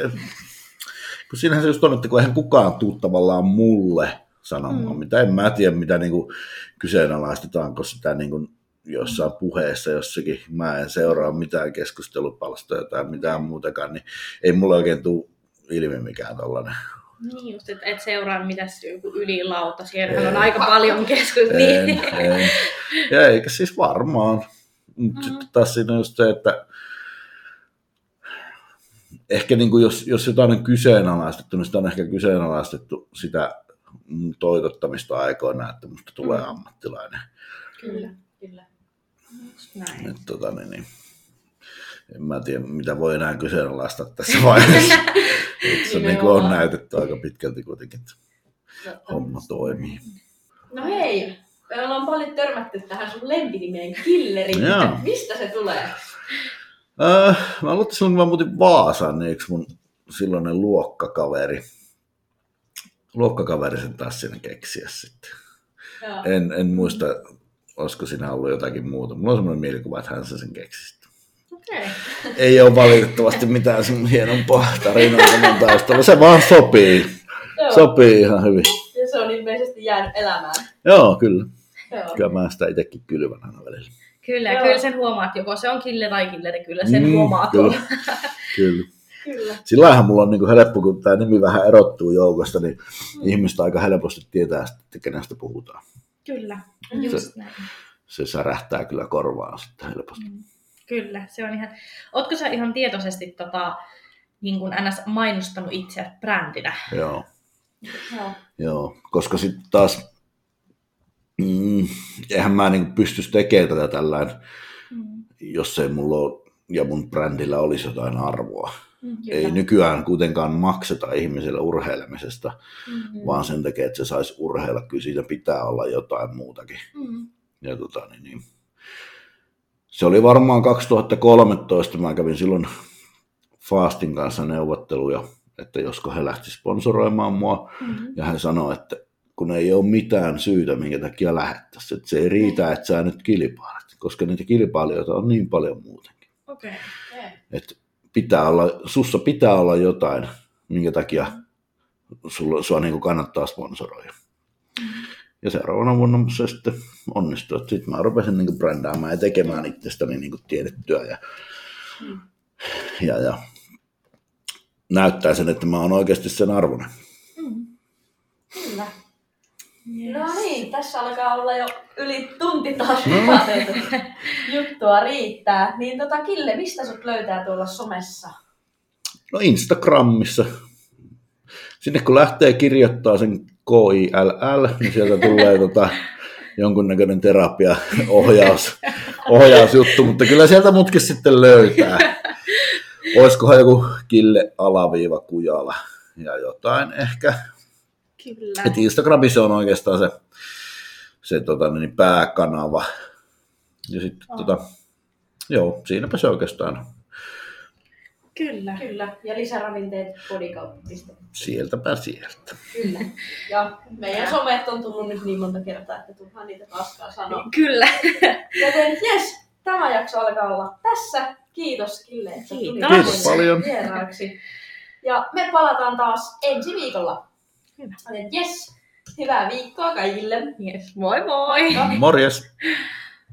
kun siinähän se just on, että kun eihän kukaan tuu tavallaan mulle sanomaan, Mm. mm. mitä en mä tiedä, mitä niin kuin kyseenalaistetaanko sitä niin kuin jossain puheessa jossakin. Mä en seuraa mitään keskustelupalstoja tai mitään muutakaan, niin ei mulle oikein tule ilmi mikään tollainen. Niin just, että et seuraa mitä joku ylilauta, siellähän on Ei. aika paljon keskustelua. Niin. Ja eikä siis varmaan. Mutta Mm. sitten taas siinä on just se, että ehkä niin kuin jos, jos jotain on kyseenalaistettu, niin sitä on ehkä kyseenalaistettu sitä toitottamista aikoina, että musta tulee Mm. ammattilainen. Kyllä, kyllä. Näin. Et, tota, niin, niin, en mä tiedä, mitä voi enää kyseenalaistaa tässä vaiheessa. Se niin kuin on näytetty aika pitkälti kuitenkin, että homma toimii. No hei, me ollaan paljon törmätty tähän sun lempinimeen Killeri. Joo. Mistä se tulee? Äh, mä että silloin kun mä muutin Vaasaan, niin yksi mun silloinen luokkakaveri, luokkakaveri sen taas siinä keksiä sitten. En, en muista, olisiko siinä ollut jotakin muuta. Mulla on semmoinen mielikuva, että hän se sen keksi. sitten. Okei. Ei ole valitettavasti mitään sen hienompaa tarinaa tämän taustalla. Se vaan sopii. Joo. Sopii ihan hyvin. Ja se on ilmeisesti jäänyt elämään. Joo, kyllä. Joo. Kyllä mä sitä itsekin kylvän aina välillä. Kyllä, Joo. kyllä sen huomaat, joko se on kille tai killeri, kyllä sen Mm, huomaa kyllä. Kyllä. Kyllä. Sillä laillahan mulla on niin helppo, kun tämä nimi vähän erottuu joukosta, niin mm. ihmistä aika helposti tietää, sitten, että kenestä puhutaan. Kyllä, Mm. just näin. Se särähtää kyllä korvaan sitten helposti. Mm. Kyllä, se on ihan... Ootko sä ihan tietoisesti tota, niin kuin NS mainostanut itse brändinä? Joo, Joo. joo. koska sitten taas, mm, eihän mä niin pystyisi tekemään tätä tällään, Mm. jos ei mulla ole, ja mun brändillä olisi jotain arvoa. Mm, ei nykyään kuitenkaan makseta ihmiselle urheilemisesta, Mm. vaan sen takia, että se saisi urheilla. Kyllä siitä pitää olla jotain muutakin. Mm. Ja tota, niin, niin. Se oli varmaan 2013, mä kävin silloin Fastin kanssa neuvotteluja, että josko he lähti sponsoroimaan mua. Mm. Ja hän sanoi, että kun ei ole mitään syytä, minkä takia lähettäisiin. Että se ei riitä, että sä nyt kilpailet, koska niitä kilpailijoita on niin paljon muutenkin. Okei. Että pitää olla, sussa pitää olla jotain, minkä takia sulla, sua niin kuin kannattaa sponsoroida. Ja seuraavana vuonna se sitten onnistui. Sitten mä rupesin niin brändäämään ja tekemään itsestäni niin tiedettyä ja, Mm. ja, ja näyttää sen, että mä oon oikeasti sen arvoinen. Mm. Kyllä. Yes. No niin, tässä alkaa olla jo yli tunti taas kupateltu. Juttua riittää. Niin tota, Kille, mistä sut löytää tuolla somessa? No Instagramissa. Sinne kun lähtee kirjoittaa sen KILL, niin sieltä tulee tota, jonkunnäköinen terapiaohjaus, ohjausjuttu, mutta kyllä sieltä mutkin sitten löytää. Olisikohan joku Kille alaviiva Kujala ja jotain ehkä. Kyllä. Et Instagramissa on oikeastaan se, se tota, niin pääkanava. Ja sitten, Oh. tota, joo, siinäpä se oikeastaan. Kyllä. Kyllä. Ja lisäravinteet bodykauppa.fi. Sieltäpä sieltä. Kyllä. Ja meidän somet on tullut nyt niin monta kertaa, että turhaan niitä taaskaan sanoa. Kyllä. Joten jes, tämä jakso alkaa olla tässä. Kiitos Kille, että tulit Kiitos. Kiitos tänne paljon. vieraaksi. Ja me palataan taas ensi viikolla. Hyvä. Jes, hyvää viikkoa kaikille. Yes. Moi moi. Morjes!